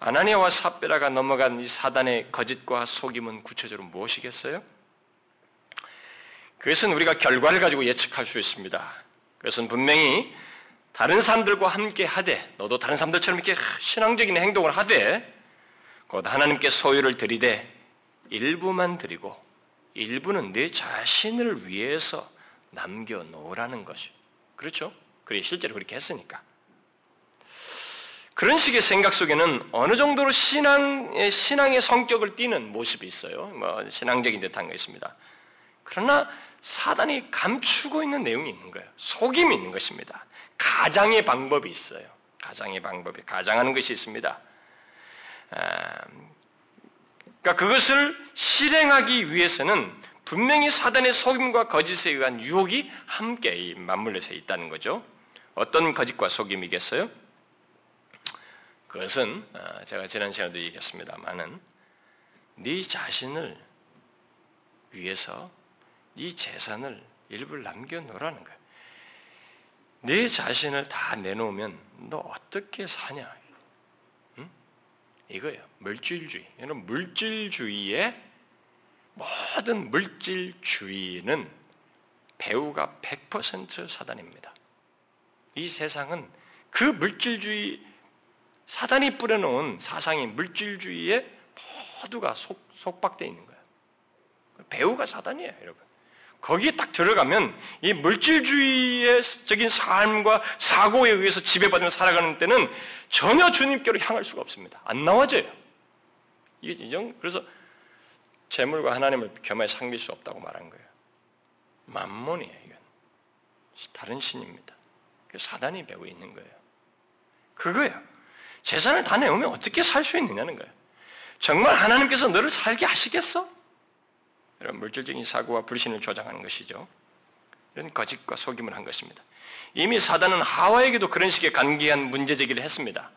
아나니아와 삽비라가 넘어간 이 사단의 거짓과 속임은 구체적으로 무엇이겠어요? 그것은 우리가 결과를 가지고 예측할 수 있습니다. 그것은 분명히 다른 사람들과 함께 하되 너도 다른 사람들처럼 이렇게 신앙적인 행동을 하되 곧 하나님께 소유를 드리되 일부만 드리고 일부는 내 자신을 위해서 남겨 놓으라는 것이 그렇죠? 그래 실제로 그렇게 했으니까. 그런 식의 생각 속에는 어느 정도로 신앙의 신앙의 성격을 띠는 모습이 있어요. 뭐 신앙적인 듯한 거 있습니다. 그러나 사단이 감추고 있는 내용이 있는 거예요. 속임이 있는 것입니다. 가장의 방법이 있어요. 가장의 방법이 가장하는 것이 있습니다. 아, 그러니까 그것을 실행하기 위해서는 분명히 사단의 속임과 거짓에 의한 유혹이 함께 맞물려서 있다는 거죠. 어떤 거짓과 속임이겠어요? 그것은 아, 제가 지난 시간에도 얘기했습니다만은 네 자신을 위해서 네 재산을 일부를 남겨놓으라는 거예요. 네 자신을 다 내놓으면 너 어떻게 사냐? 응? 이거예요. 물질주의. 여러분 물질주의의 모든 물질주의는 배우가 100% 사단입니다. 이 세상은 그 물질주의 사단이 뿌려놓은 사상이 물질주의에 모두가 속, 속박되어 있는 거예요. 배우가 사단이에요, 여러분. 거기에 딱 들어가면 이 물질주의적인 삶과 사고에 의해서 지배받으며 살아가는 때는 전혀 주님께로 향할 수가 없습니다. 안 나와져요. 이게 이정 그래서 재물과 하나님을 겸하여 상길 수 없다고 말한 거예요. 만몬이에요, 이건. 다른 신입니다. 사단이 배고 있는 거예요. 그거예요. 재산을 다 내오면 어떻게 살 수 있느냐는 거예요. 정말 하나님께서 너를 살게 하시겠어? 이런 물질적인 사고와 불신을 조장하는 것이죠. 이런 거짓과 속임을 한 것입니다. 이미 사단은 하와에게도 그런 식의 간계한 문제 제기를 했습니다.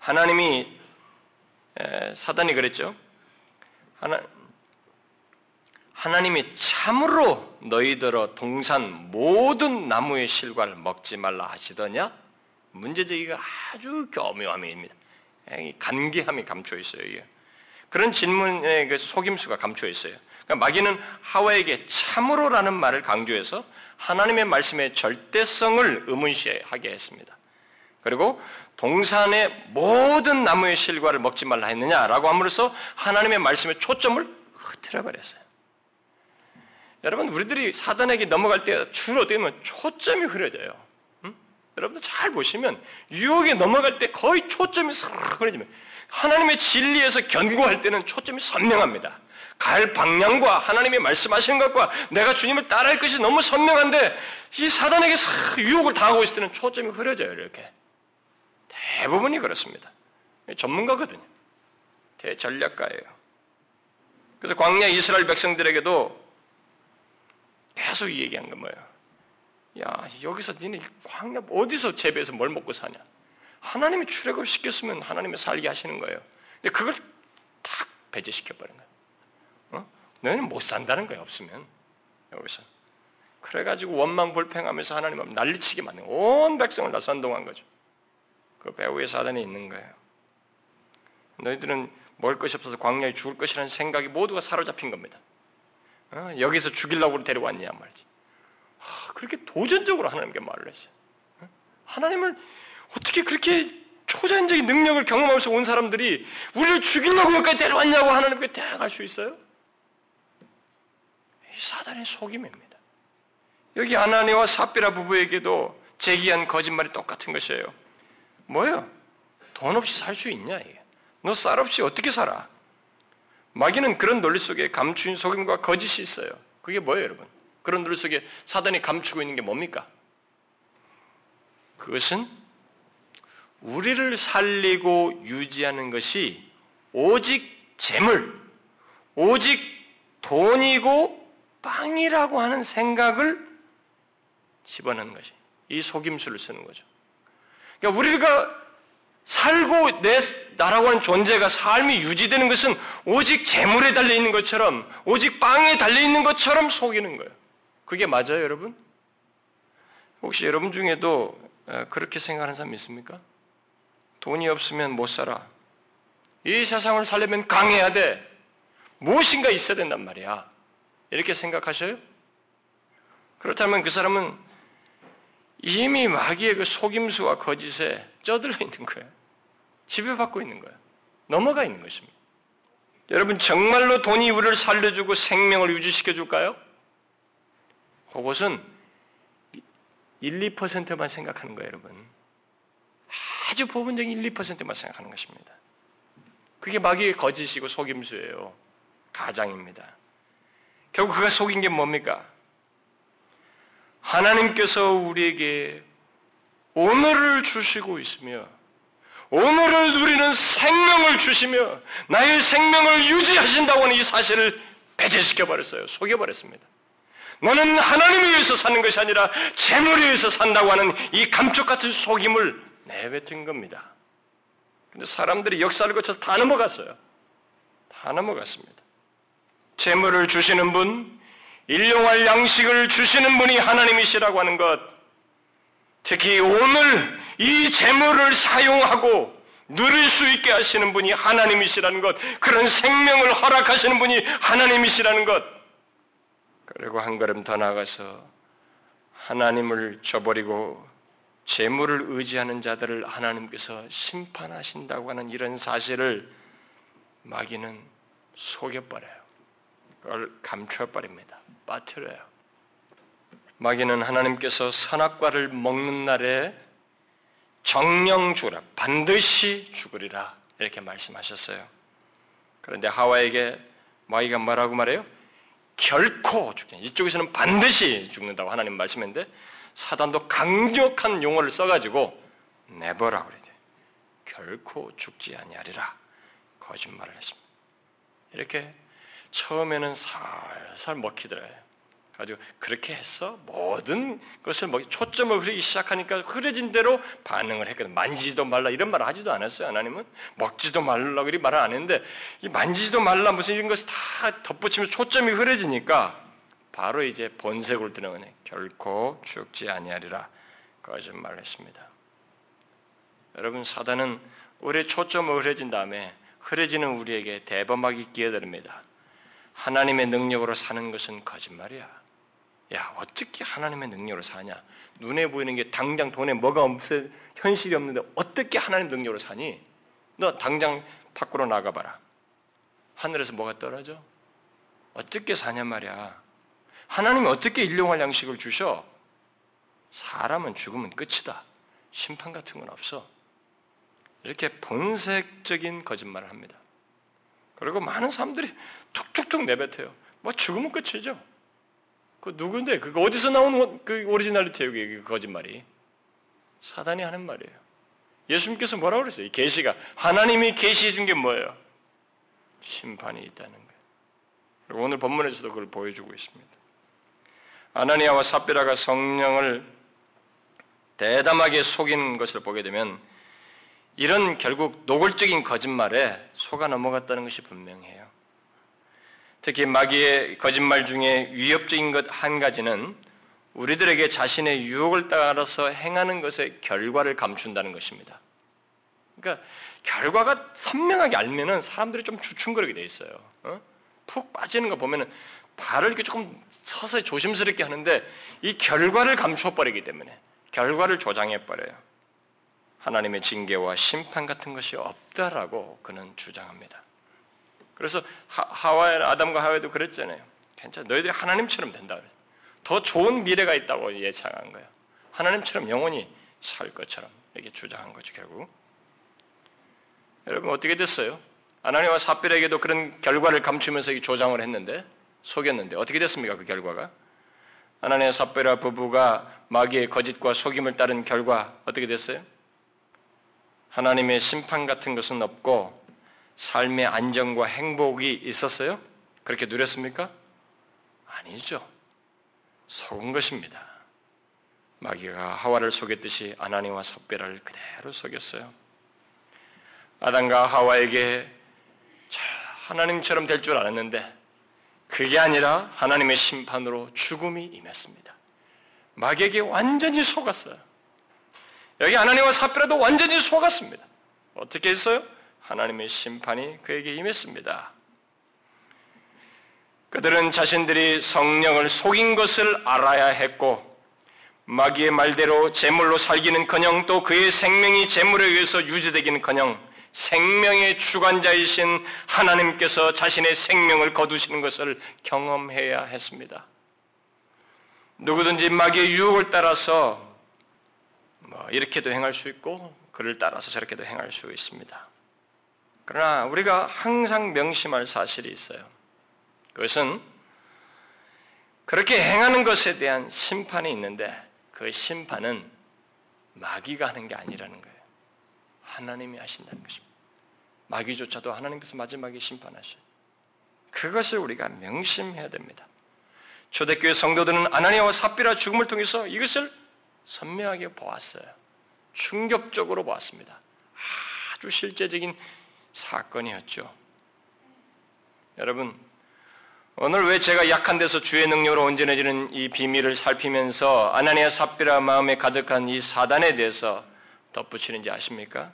하나님이 사단이 그랬죠. 하나, 하나님이 참으로 너희들어 동산 모든 나무의 실과를 먹지 말라 하시더냐? 문제제기가 아주 교묘함입니다. 간계함이 감춰 있어요. 그런 질문의 그 속임수가 감춰 있어요. 그러니까 마귀는 하와에게 참으로라는 말을 강조해서 하나님의 말씀의 절대성을 의문시하게 했습니다. 그리고 동산의 모든 나무의 실과를 먹지 말라 했느냐라고 함으로써 하나님의 말씀의 초점을 흐트려 버렸어요. 여러분 우리들이 사단에게 넘어갈 때 주로 보면 초점이 흐려져요. 음? 여러분들 잘 보시면 유혹에 넘어갈 때 거의 초점이 싹 흐려지면 하나님의 진리에서 견고할 때는 초점이 선명합니다. 갈 방향과 하나님이 말씀하시는 것과 내가 주님을 따라할 것이 너무 선명한데 이 사단에게 싹 유혹을 당하고 있을 때는 초점이 흐려져요. 이렇게 대부분이 그렇습니다. 전문가거든요. 대전략가예요. 그래서 광야 이스라엘 백성들에게도 계속 얘기한 건 뭐예요? 야 여기서 니네 광야 어디서 재배해서 뭘 먹고 사냐? 하나님이 출애굽 시켰으면 하나님이 살게 하시는 거예요. 근데 그걸 탁 배제시켜 버린 거예요. 어? 너희는 못 산다는 거예요. 없으면 여기서. 그래가지고 원망 불평하면서 하나님 난리치게 만든 온 백성을 다 선동한 거죠. 그 배후에 사단이 있는 거예요. 너희들은 먹을 것이 없어서 광야에 죽을 것이라는 생각이 모두가 사로잡힌 겁니다. 어? 여기서 죽이려고 데려왔냐 말이지. 하, 그렇게 도전적으로 하나님께 말을 했어요. 어? 하나님을 어떻게 그렇게 초자연적인 능력을 경험하면서 온 사람들이 우리를 죽이려고 여기까지 데려왔냐고 하나님께 대항할 수 있어요? 이 사단의 속임입니다. 여기 아나니와 사비라 부부에게도 제기한 거짓말이 똑같은 것이에요. 뭐예요? 돈 없이 살 수 있냐 이게? 너 쌀 없이 어떻게 살아? 마귀는 그런 논리 속에 감추인 속임과 거짓이 있어요. 그게 뭐예요, 여러분? 그런 논리 속에 사단이 감추고 있는 게 뭡니까? 그것은 우리를 살리고 유지하는 것이 오직 재물, 오직 돈이고 빵이라고 하는 생각을 집어넣는 것이 이 속임수를 쓰는 거죠. 그러니까 우리가 살고 내 나라고 하는 존재가 삶이 유지되는 것은 오직 재물에 달려 있는 것처럼 오직 빵에 달려 있는 것처럼 속이는 거예요. 그게 맞아요, 여러분? 혹시 여러분 중에도 그렇게 생각하는 사람 있습니까? 돈이 없으면 못 살아. 이 세상을 살려면 강해야 돼. 무엇인가 있어야 된단 말이야. 이렇게 생각하셔요? 그렇다면 그 사람은 이미 마귀의 그 속임수와 거짓에 쩌들어 있는 거예요. 지배받고 있는 거예요. 넘어가 있는 것입니다. 여러분 정말로 돈이 우리를 살려주고 생명을 유지시켜 줄까요? 그것은 1, 2%만 생각하는 거예요, 여러분. 아주 부분적인 1, 2%만 생각하는 것입니다. 그게 마귀의 거짓이고 속임수예요. 가장입니다. 결국 그가 속인 게 뭡니까? 하나님께서 우리에게 오늘을 주시고 있으며 오늘을 누리는 생명을 주시며 나의 생명을 유지하신다고 하는 이 사실을 배제시켜 버렸어요. 속여 버렸습니다. 너는 하나님에 의해서 사는 것이 아니라 재물에 의해서 산다고 하는 이 감쪽 같은 속임을 내뱉은 겁니다. 근데 사람들이 역사를 거쳐서 다 넘어갔어요. 다 넘어갔습니다. 재물을 주시는 분, 일용할 양식을 주시는 분이 하나님이시라고 하는 것, 특히 오늘 이 재물을 사용하고 누릴 수 있게 하시는 분이 하나님이시라는 것, 그런 생명을 허락하시는 분이 하나님이시라는 것, 그리고 한 걸음 더 나가서 하나님을 저버리고 재물을 의지하는 자들을 하나님께서 심판하신다고 하는 이런 사실을 마귀는 속여버려요. 그걸 감춰버립니다. 빠뜨려요. 마귀는 하나님께서 선악과를 먹는 날에 정령 죽으라. 반드시 죽으리라. 이렇게 말씀하셨어요. 그런데 하와에게 마귀가 뭐라고 말해요? 결코 죽지. 이쪽에서는 반드시 죽는다고 하나님 말씀했는데 사단도 강력한 용어를 써가지고 내버라 그래요. 결코 죽지 아니하리라. 거짓말을 했습니다. 이렇게 처음에는 살살 먹히더래요. 가지고 그렇게 했어 모든 것을 뭐 초점을 흐리기 시작하니까 흐려진 대로 반응을 했거든. 만지지도 말라 이런 말 하지도 않았어요. 하나님은 먹지도 말라 그리 말을 안 했는데 이 만지지도 말라 무슨 이런 것을 다 덧붙이면 초점이 흐려지니까 바로 이제 본색을 드러내 결코 죽지 아니하리라 거짓말을 했습니다. 여러분 사단은 우리의 초점을 흐려진 다음에 흐려지는 우리에게 대범하게 끼어듭니다. 하나님의 능력으로 사는 것은 거짓말이야. 야, 어떻게 하나님의 능력으로 사냐? 눈에 보이는 게 당장 돈에 뭐가 없어 현실이 없는데 어떻게 하나님 능력으로 사니? 너 당장 밖으로 나가봐라. 하늘에서 뭐가 떨어져? 어떻게 사냐 말이야. 하나님이 어떻게 일용할 양식을 주셔? 사람은 죽으면 끝이다. 심판 같은 건 없어. 이렇게 본색적인 거짓말을 합니다. 그리고 많은 사람들이 툭툭툭 내뱉어요. 뭐 죽으면 끝이죠. 그 누군데? 그거 어디서 나온 그 오리지널리티예요? 그 거짓말이. 사단이 하는 말이에요. 예수님께서 뭐라고 그랬어요? 계시가 하나님이 계시해 준 게 뭐예요? 심판이 있다는 거예요. 오늘 본문에서도 그걸 보여주고 있습니다. 아나니아와 삽비라가 성령을 대담하게 속인 것을 보게 되면 이런 결국 노골적인 거짓말에 속아 넘어갔다는 것이 분명해요. 특히 마귀의 거짓말 중에 위협적인 것 한 가지는 우리들에게 자신의 유혹을 따라서 행하는 것의 결과를 감춘다는 것입니다. 그러니까 결과가 선명하게 알면은 사람들이 좀 주춤거리게 돼 있어요. 어? 푹 빠지는 거 보면은 발을 이렇게 조금 서서히 조심스럽게 하는데 이 결과를 감추어 버리기 때문에 결과를 조장해 버려요. 하나님의 징계와 심판 같은 것이 없다라고 그는 주장합니다. 그래서 하와 아담과 하와도 그랬잖아요. 괜찮아. 너희들이 하나님처럼 된다. 더 좋은 미래가 있다고 예상한 거예요. 하나님처럼 영원히 살 것처럼 이렇게 주장한 거죠, 결국. 여러분 어떻게 됐어요? 아나니와 사필에게도 그런 결과를 감추면서 조장을 했는데 속였는데 어떻게 됐습니까? 그 결과가 아나니아 사필라 부부가 마귀의 거짓과 속임을 따른 결과 어떻게 됐어요? 하나님의 심판 같은 것은 없고 삶의 안정과 행복이 있었어요? 그렇게 누렸습니까? 아니죠. 속은 것입니다. 마귀가 하와를 속였듯이 아나니와 섭배를 그대로 속였어요. 아담과 하와에게 하나님처럼 될 줄 알았는데 그게 아니라 하나님의 심판으로 죽음이 임했습니다. 마귀에게 완전히 속았어요. 여기 하나님과 삽비라도 완전히 속았습니다. 어떻게 했어요? 하나님의 심판이 그에게 임했습니다. 그들은 자신들이 성령을 속인 것을 알아야 했고 마귀의 말대로 재물로 살기는커녕 또 그의 생명이 재물에 의해서 유지되기는커녕 생명의 주관자이신 하나님께서 자신의 생명을 거두시는 것을 경험해야 했습니다. 누구든지 마귀의 유혹을 따라서 뭐 이렇게도 행할 수 있고 그를 따라서 저렇게도 행할 수 있습니다. 그러나 우리가 항상 명심할 사실이 있어요. 그것은 그렇게 행하는 것에 대한 심판이 있는데 그 심판은 마귀가 하는 게 아니라는 거예요. 하나님이 하신다는 것입니다. 마귀조차도 하나님께서 마지막에 심판하셔요. 그것을 우리가 명심해야 됩니다. 초대교회 성도들은 아나니아와 삽비라 죽음을 통해서 이것을 선명하게 보았어요. 충격적으로 보았습니다. 아주 실제적인 사건이었죠. 여러분, 오늘 왜 제가 약한 데서 주의 능력으로 온전해지는 이 비밀을 살피면서 아나니아 삽비라 마음에 가득한 이 사단에 대해서 덧붙이는지 아십니까?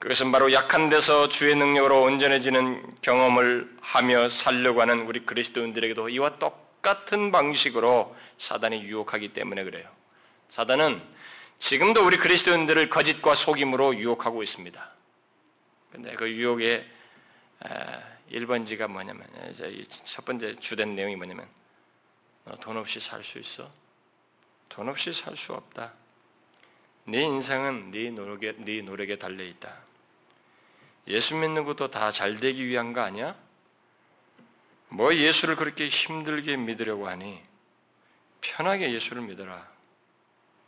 그것은 바로 약한 데서 주의 능력으로 온전해지는 경험을 하며 살려고 하는 우리 그리스도인들에게도 이와 똑같은 방식으로 사단이 유혹하기 때문에 그래요. 사단은 지금도 우리 그리스도인들을 거짓과 속임으로 유혹하고 있습니다. 근데 그 유혹의 1번지가 뭐냐면 첫 번째 주된 내용이 뭐냐면 너 돈 없이 살 수 있어? 돈 없이 살 수 없다. 네 인생은 네 노력에 네 노력에 달려 있다. 예수 믿는 것도 다 잘 되기 위한 거 아니야? 뭐 예수를 그렇게 힘들게 믿으려고 하니? 편하게 예수를 믿어라.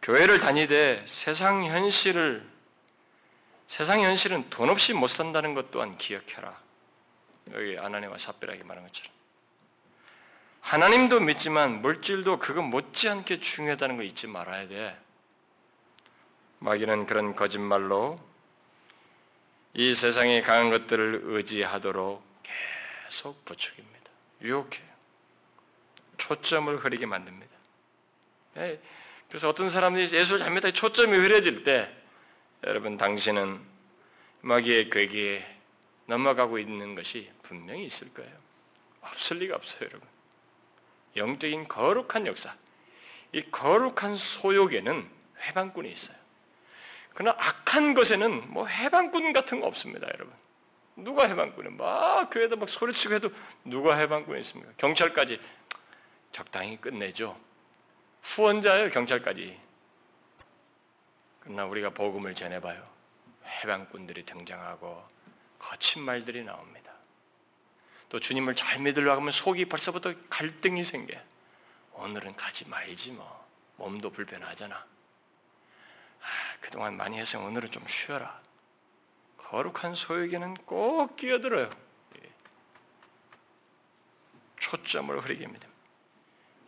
교회를 다니되 세상 현실을 세상 현실은 돈 없이 못 산다는 것 또한 기억해라. 여기 아나니와 삽비라게 말한 것처럼 하나님도 믿지만 물질도 그거 못지않게 중요하다는 거 잊지 말아야 돼. 마귀는 그런 거짓말로 이 세상에 강한 것들을 의지하도록 계속 부추깁니다. 유혹해요. 초점을 흐리게 만듭니다. 예, 그래서 어떤 사람들이 예수를 잘못하 초점이 흐려질 때 여러분 당신은 마귀의 괴기에 넘어가고 있는 것이 분명히 있을 거예요. 없을 리가 없어요, 여러분. 영적인 거룩한 역사. 이 거룩한 소욕에는 해방꾼이 있어요. 그러나 악한 것에는 뭐 해방꾼 같은 거 없습니다, 여러분. 누가 해방꾼이 막 교회에다 막 소리치고 해도 누가 해방꾼이 있습니까? 경찰까지 적당히 끝내죠. 후원자예요, 경찰까지. 그러나 우리가 복음을 전해봐요. 해방꾼들이 등장하고 거친 말들이 나옵니다. 또 주님을 잘 믿으려고 하면 속이 벌써부터 갈등이 생겨. 오늘은 가지 말지 뭐. 몸도 불편하잖아. 아, 그동안 많이 해서 오늘은 좀 쉬어라. 거룩한 소에게는 꼭 끼어들어요. 예. 초점을 흐리게 합니다.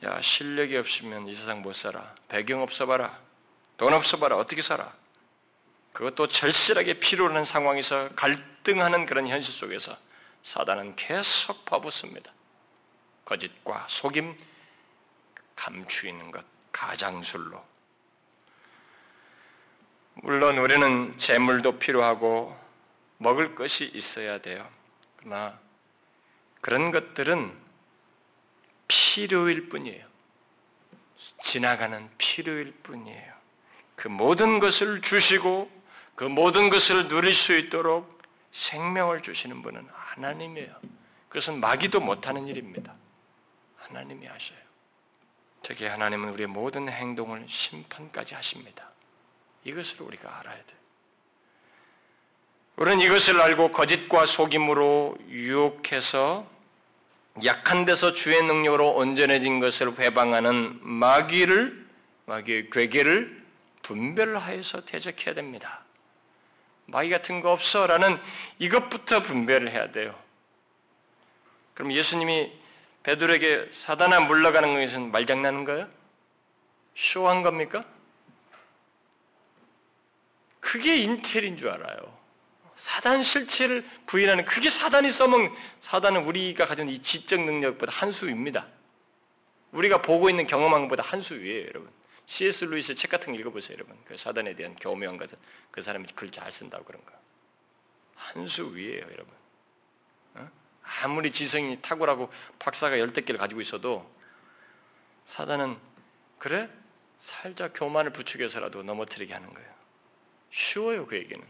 야, 실력이 없으면 이 세상 못 살아. 배경 없어봐라. 돈 없어봐라. 어떻게 살아? 그것도 절실하게 필요로 하는 상황에서 갈등하는 그런 현실 속에서 사단은 계속 퍼붓습니다. 거짓과 속임, 감추이는 것, 가장술로. 물론 우리는 재물도 필요하고 먹을 것이 있어야 돼요. 그러나 그런 것들은 필요일 뿐이에요. 지나가는 필요일 뿐이에요. 그 모든 것을 주시고 그 모든 것을 누릴 수 있도록 생명을 주시는 분은 하나님이에요. 그것은 마귀도 못하는 일입니다. 하나님이 하셔요. 특히 하나님은 우리의 모든 행동을 심판까지 하십니다. 이것을 우리가 알아야 돼. 우리는 이것을 알고 거짓과 속임으로 유혹해서 약한 데서 주의 능력으로 온전해진 것을 회방하는 마귀를 마귀의 괴계를 분별하여서 대적해야 됩니다. 마귀 같은 거 없어라는 이것부터 분별을 해야 돼요. 그럼 예수님이 베드로에게 사단아 물러가는 것은 말장난인 거예요? 쇼한 겁니까? 그게 인텔인 줄 알아요. 사단 실체를 부인하는 그게 사단이 써먹는 사단은 우리가 가진 이 지적 능력보다 한 수입니다. 우리가 보고 있는 경험한 것보다 한 수 위에요, 여러분. C.S. 루이스 책 같은 거 읽어보세요, 여러분. 그 사단에 대한 교묘한 것은 그 사람이 글 잘 쓴다고 그런 거. 한수 위에요, 여러분. 어? 아무리 지성이 탁월하고 박사가 열댓 개를 가지고 있어도 사단은 그래 살짝 교만을 부추겨서라도 넘어뜨리게 하는 거예요. 쉬워요, 그에게는.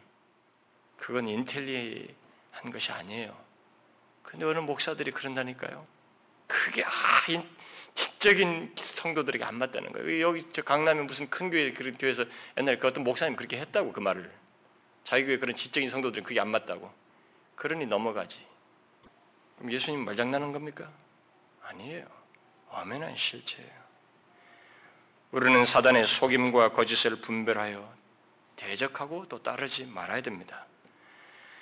그건 인텔리한 것이 아니에요. 근데 어느 목사들이 그런다니까요. 그게 아, 지적인 성도들에게 안 맞다는 거예요. 여기 저 강남에 무슨 큰 교회 그런 교회에서 옛날에 그 어떤 목사님 그렇게 했다고 그 말을 자기 교회 그런 지적인 성도들은 그게 안 맞다고. 그러니 넘어가지. 그럼 예수님 말장난한 겁니까? 아니에요. 엄연한 실체예요. 우리는 사단의 속임과 거짓을 분별하여 대적하고 또 따르지 말아야 됩니다.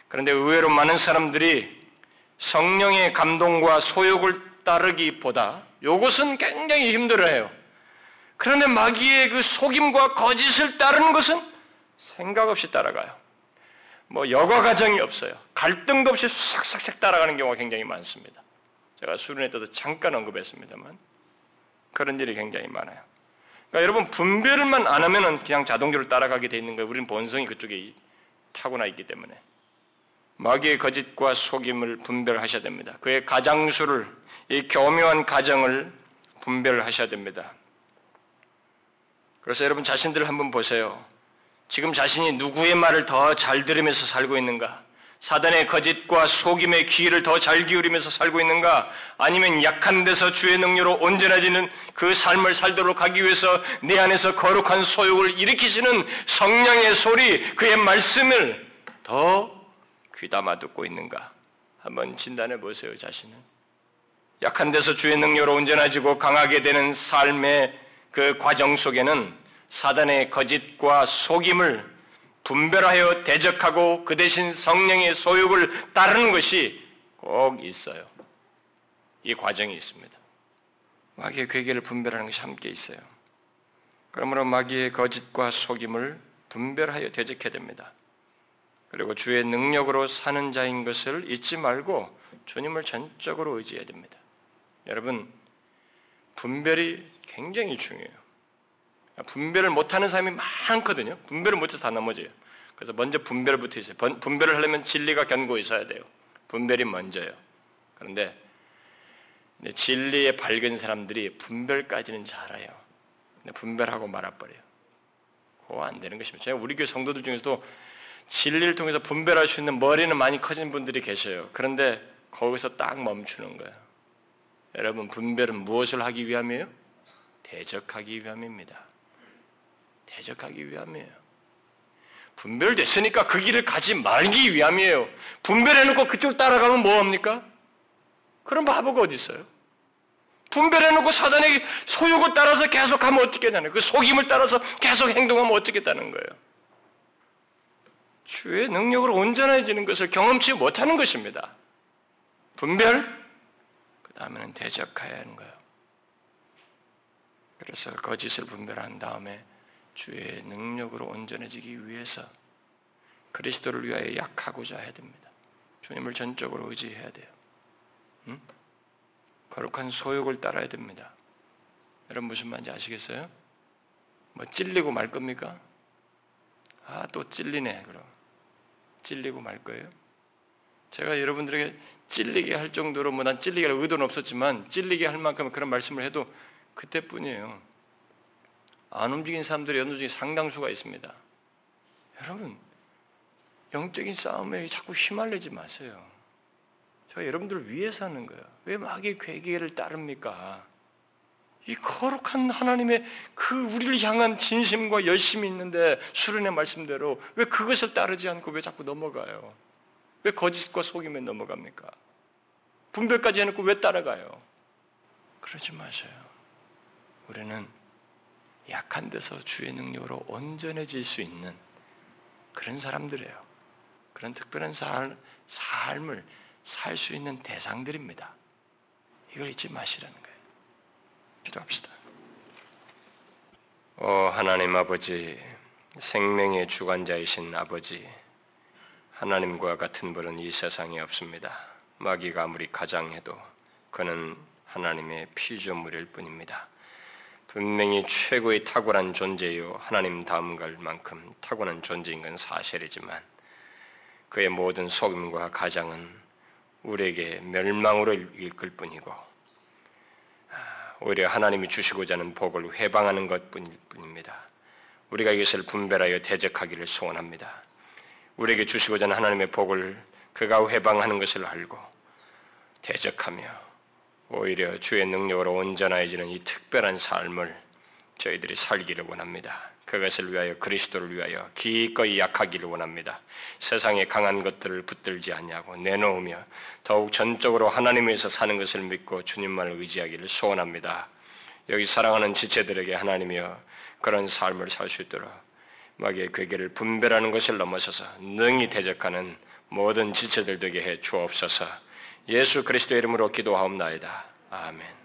그런데 의외로 많은 사람들이 성령의 감동과 소욕을 따르기보다 이것은 굉장히 힘들어해요. 그런데 마귀의 그 속임과 거짓을 따르는 것은 생각 없이 따라가요. 뭐 여과 과정이 없어요. 갈등도 없이 싹싹싹 따라가는 경우가 굉장히 많습니다. 제가 수련회 때도 잠깐 언급했습니다만 그런 일이 굉장히 많아요. 그러니까 여러분 분별만 안 하면은 그냥 자동적으로 따라가게 돼 있는 거예요. 우리는 본성이 그쪽에 타고나 있기 때문에 마귀의 거짓과 속임을 분별하셔야 됩니다. 그의 가장수를 이 교묘한 가정을 분별하셔야 됩니다. 그래서 여러분 자신들 한번 보세요. 지금 자신이 누구의 말을 더 잘 들으면서 살고 있는가? 사단의 거짓과 속임의 귀를 더 잘 기울이면서 살고 있는가? 아니면 약한 데서 주의 능력으로 온전해지는 그 삶을 살도록 하기 위해서 내 안에서 거룩한 소욕을 일으키시는 성령의 소리, 그의 말씀을 더 귀담아 듣고 있는가? 한번 진단해 보세요, 자신은. 약한 데서 주의 능력으로 온전해지고 강하게 되는 삶의 그 과정 속에는 사단의 거짓과 속임을 분별하여 대적하고 그 대신 성령의 소욕을 따르는 것이 꼭 있어요. 이 과정이 있습니다. 마귀의 괴계를 분별하는 것이 함께 있어요. 그러므로 마귀의 거짓과 속임을 분별하여 대적해야 됩니다. 그리고 주의 능력으로 사는 자인 것을 잊지 말고 주님을 전적으로 의지해야 됩니다. 여러분, 분별이 굉장히 중요해요. 분별을 못하는 사람이 많거든요. 분별을 못해서 다 넘어져요. 그래서 먼저 분별부터 있어요. 분별을 하려면 진리가 견고 있어야 돼요. 분별이 먼저요. 그런데 진리에 밝은 사람들이 분별까지는 잘해요. 근데 분별하고 말아버려요. 그거 안 되는 것입니다. 제가 우리 교회 성도들 중에서도 진리를 통해서 분별할 수 있는 머리는 많이 커진 분들이 계셔요. 그런데 거기서 딱 멈추는 거예요. 여러분 분별은 무엇을 하기 위함이에요? 대적하기 위함입니다. 대적하기 위함이에요. 분별됐으니까 그 길을 가지 말기 위함이에요. 분별해놓고 그쪽 따라가면 뭐합니까? 그런 바보가 어디 있어요? 분별해놓고 사단의 소욕을 따라서 계속 하면 어떻게 되나요? 그 속임을 따라서 계속 행동하면 어떻겠다는 거예요? 주의 능력으로 온전해지는 것을 경험치 못하는 것입니다. 분별, 그 다음에는 대적해야 하는 거예요. 그래서 거짓을 분별한 다음에 주의 능력으로 온전해지기 위해서 그리스도를 위하여 약하고자 해야 됩니다. 주님을 전적으로 의지해야 돼요. 응? 거룩한 소욕을 따라야 됩니다. 여러분 무슨 말인지 아시겠어요? 뭐 찔리고 말 겁니까? 아, 또 찔리네, 그럼. 찔리고 말 거예요? 제가 여러분들에게 찔리게 할 정도로 뭐 난 찔리게 할 의도는 없었지만 찔리게 할 만큼 그런 말씀을 해도 그때뿐이에요. 안 움직인 사람들이 여러분 중에 상당수가 있습니다. 여러분, 영적인 싸움에 자꾸 휘말리지 마세요. 제가 여러분들을 위해서 하는 거예요. 왜 마귀의 괴계를 따릅니까? 이 거룩한 하나님의 그 우리를 향한 진심과 열심이 있는데 수련의 말씀대로 왜 그것을 따르지 않고 왜 자꾸 넘어가요? 왜 거짓과 속임에 넘어갑니까? 분별까지 해놓고 왜 따라가요? 그러지 마세요. 우리는 약한 데서 주의 능력으로 온전해질 수 있는 그런 사람들이에요. 그런 특별한 삶, 삶을 살 수 있는 대상들입니다. 이걸 잊지 마시라는 거예요. 기도합시다. 오 하나님 아버지, 생명의 주관자이신 아버지, 하나님과 같은 분은 이 세상에 없습니다. 마귀가 아무리 가장해도 그는 하나님의 피조물일 뿐입니다. 분명히 최고의 탁월한 존재요 하나님 다음 갈 만큼 탁월한 존재인 건 사실이지만 그의 모든 속임과 가장은 우리에게 멸망으로 이끌 뿐이고 아, 오히려 하나님이 주시고자 하는 복을 회방하는 것뿐입니다. 우리가 이것을 분별하여 대적하기를 소원합니다. 우리에게 주시고자 하는 하나님의 복을 그가 회방하는 것을 알고 대적하며 오히려 주의 능력으로 온전해지는 이 특별한 삶을 저희들이 살기를 원합니다. 그것을 위하여 그리스도를 위하여 기꺼이 약하기를 원합니다. 세상의 강한 것들을 붙들지 않냐고 내놓으며 더욱 전적으로 하나님에서 사는 것을 믿고 주님만을 의지하기를 소원합니다. 여기 사랑하는 지체들에게 하나님이여 그런 삶을 살 수 있도록 마귀의 괴계를 분별하는 것을 넘어서서 능히 대적하는 모든 지체들 되게 해 주옵소서. 예수 그리스도의 이름으로 기도하옵나이다. 아멘.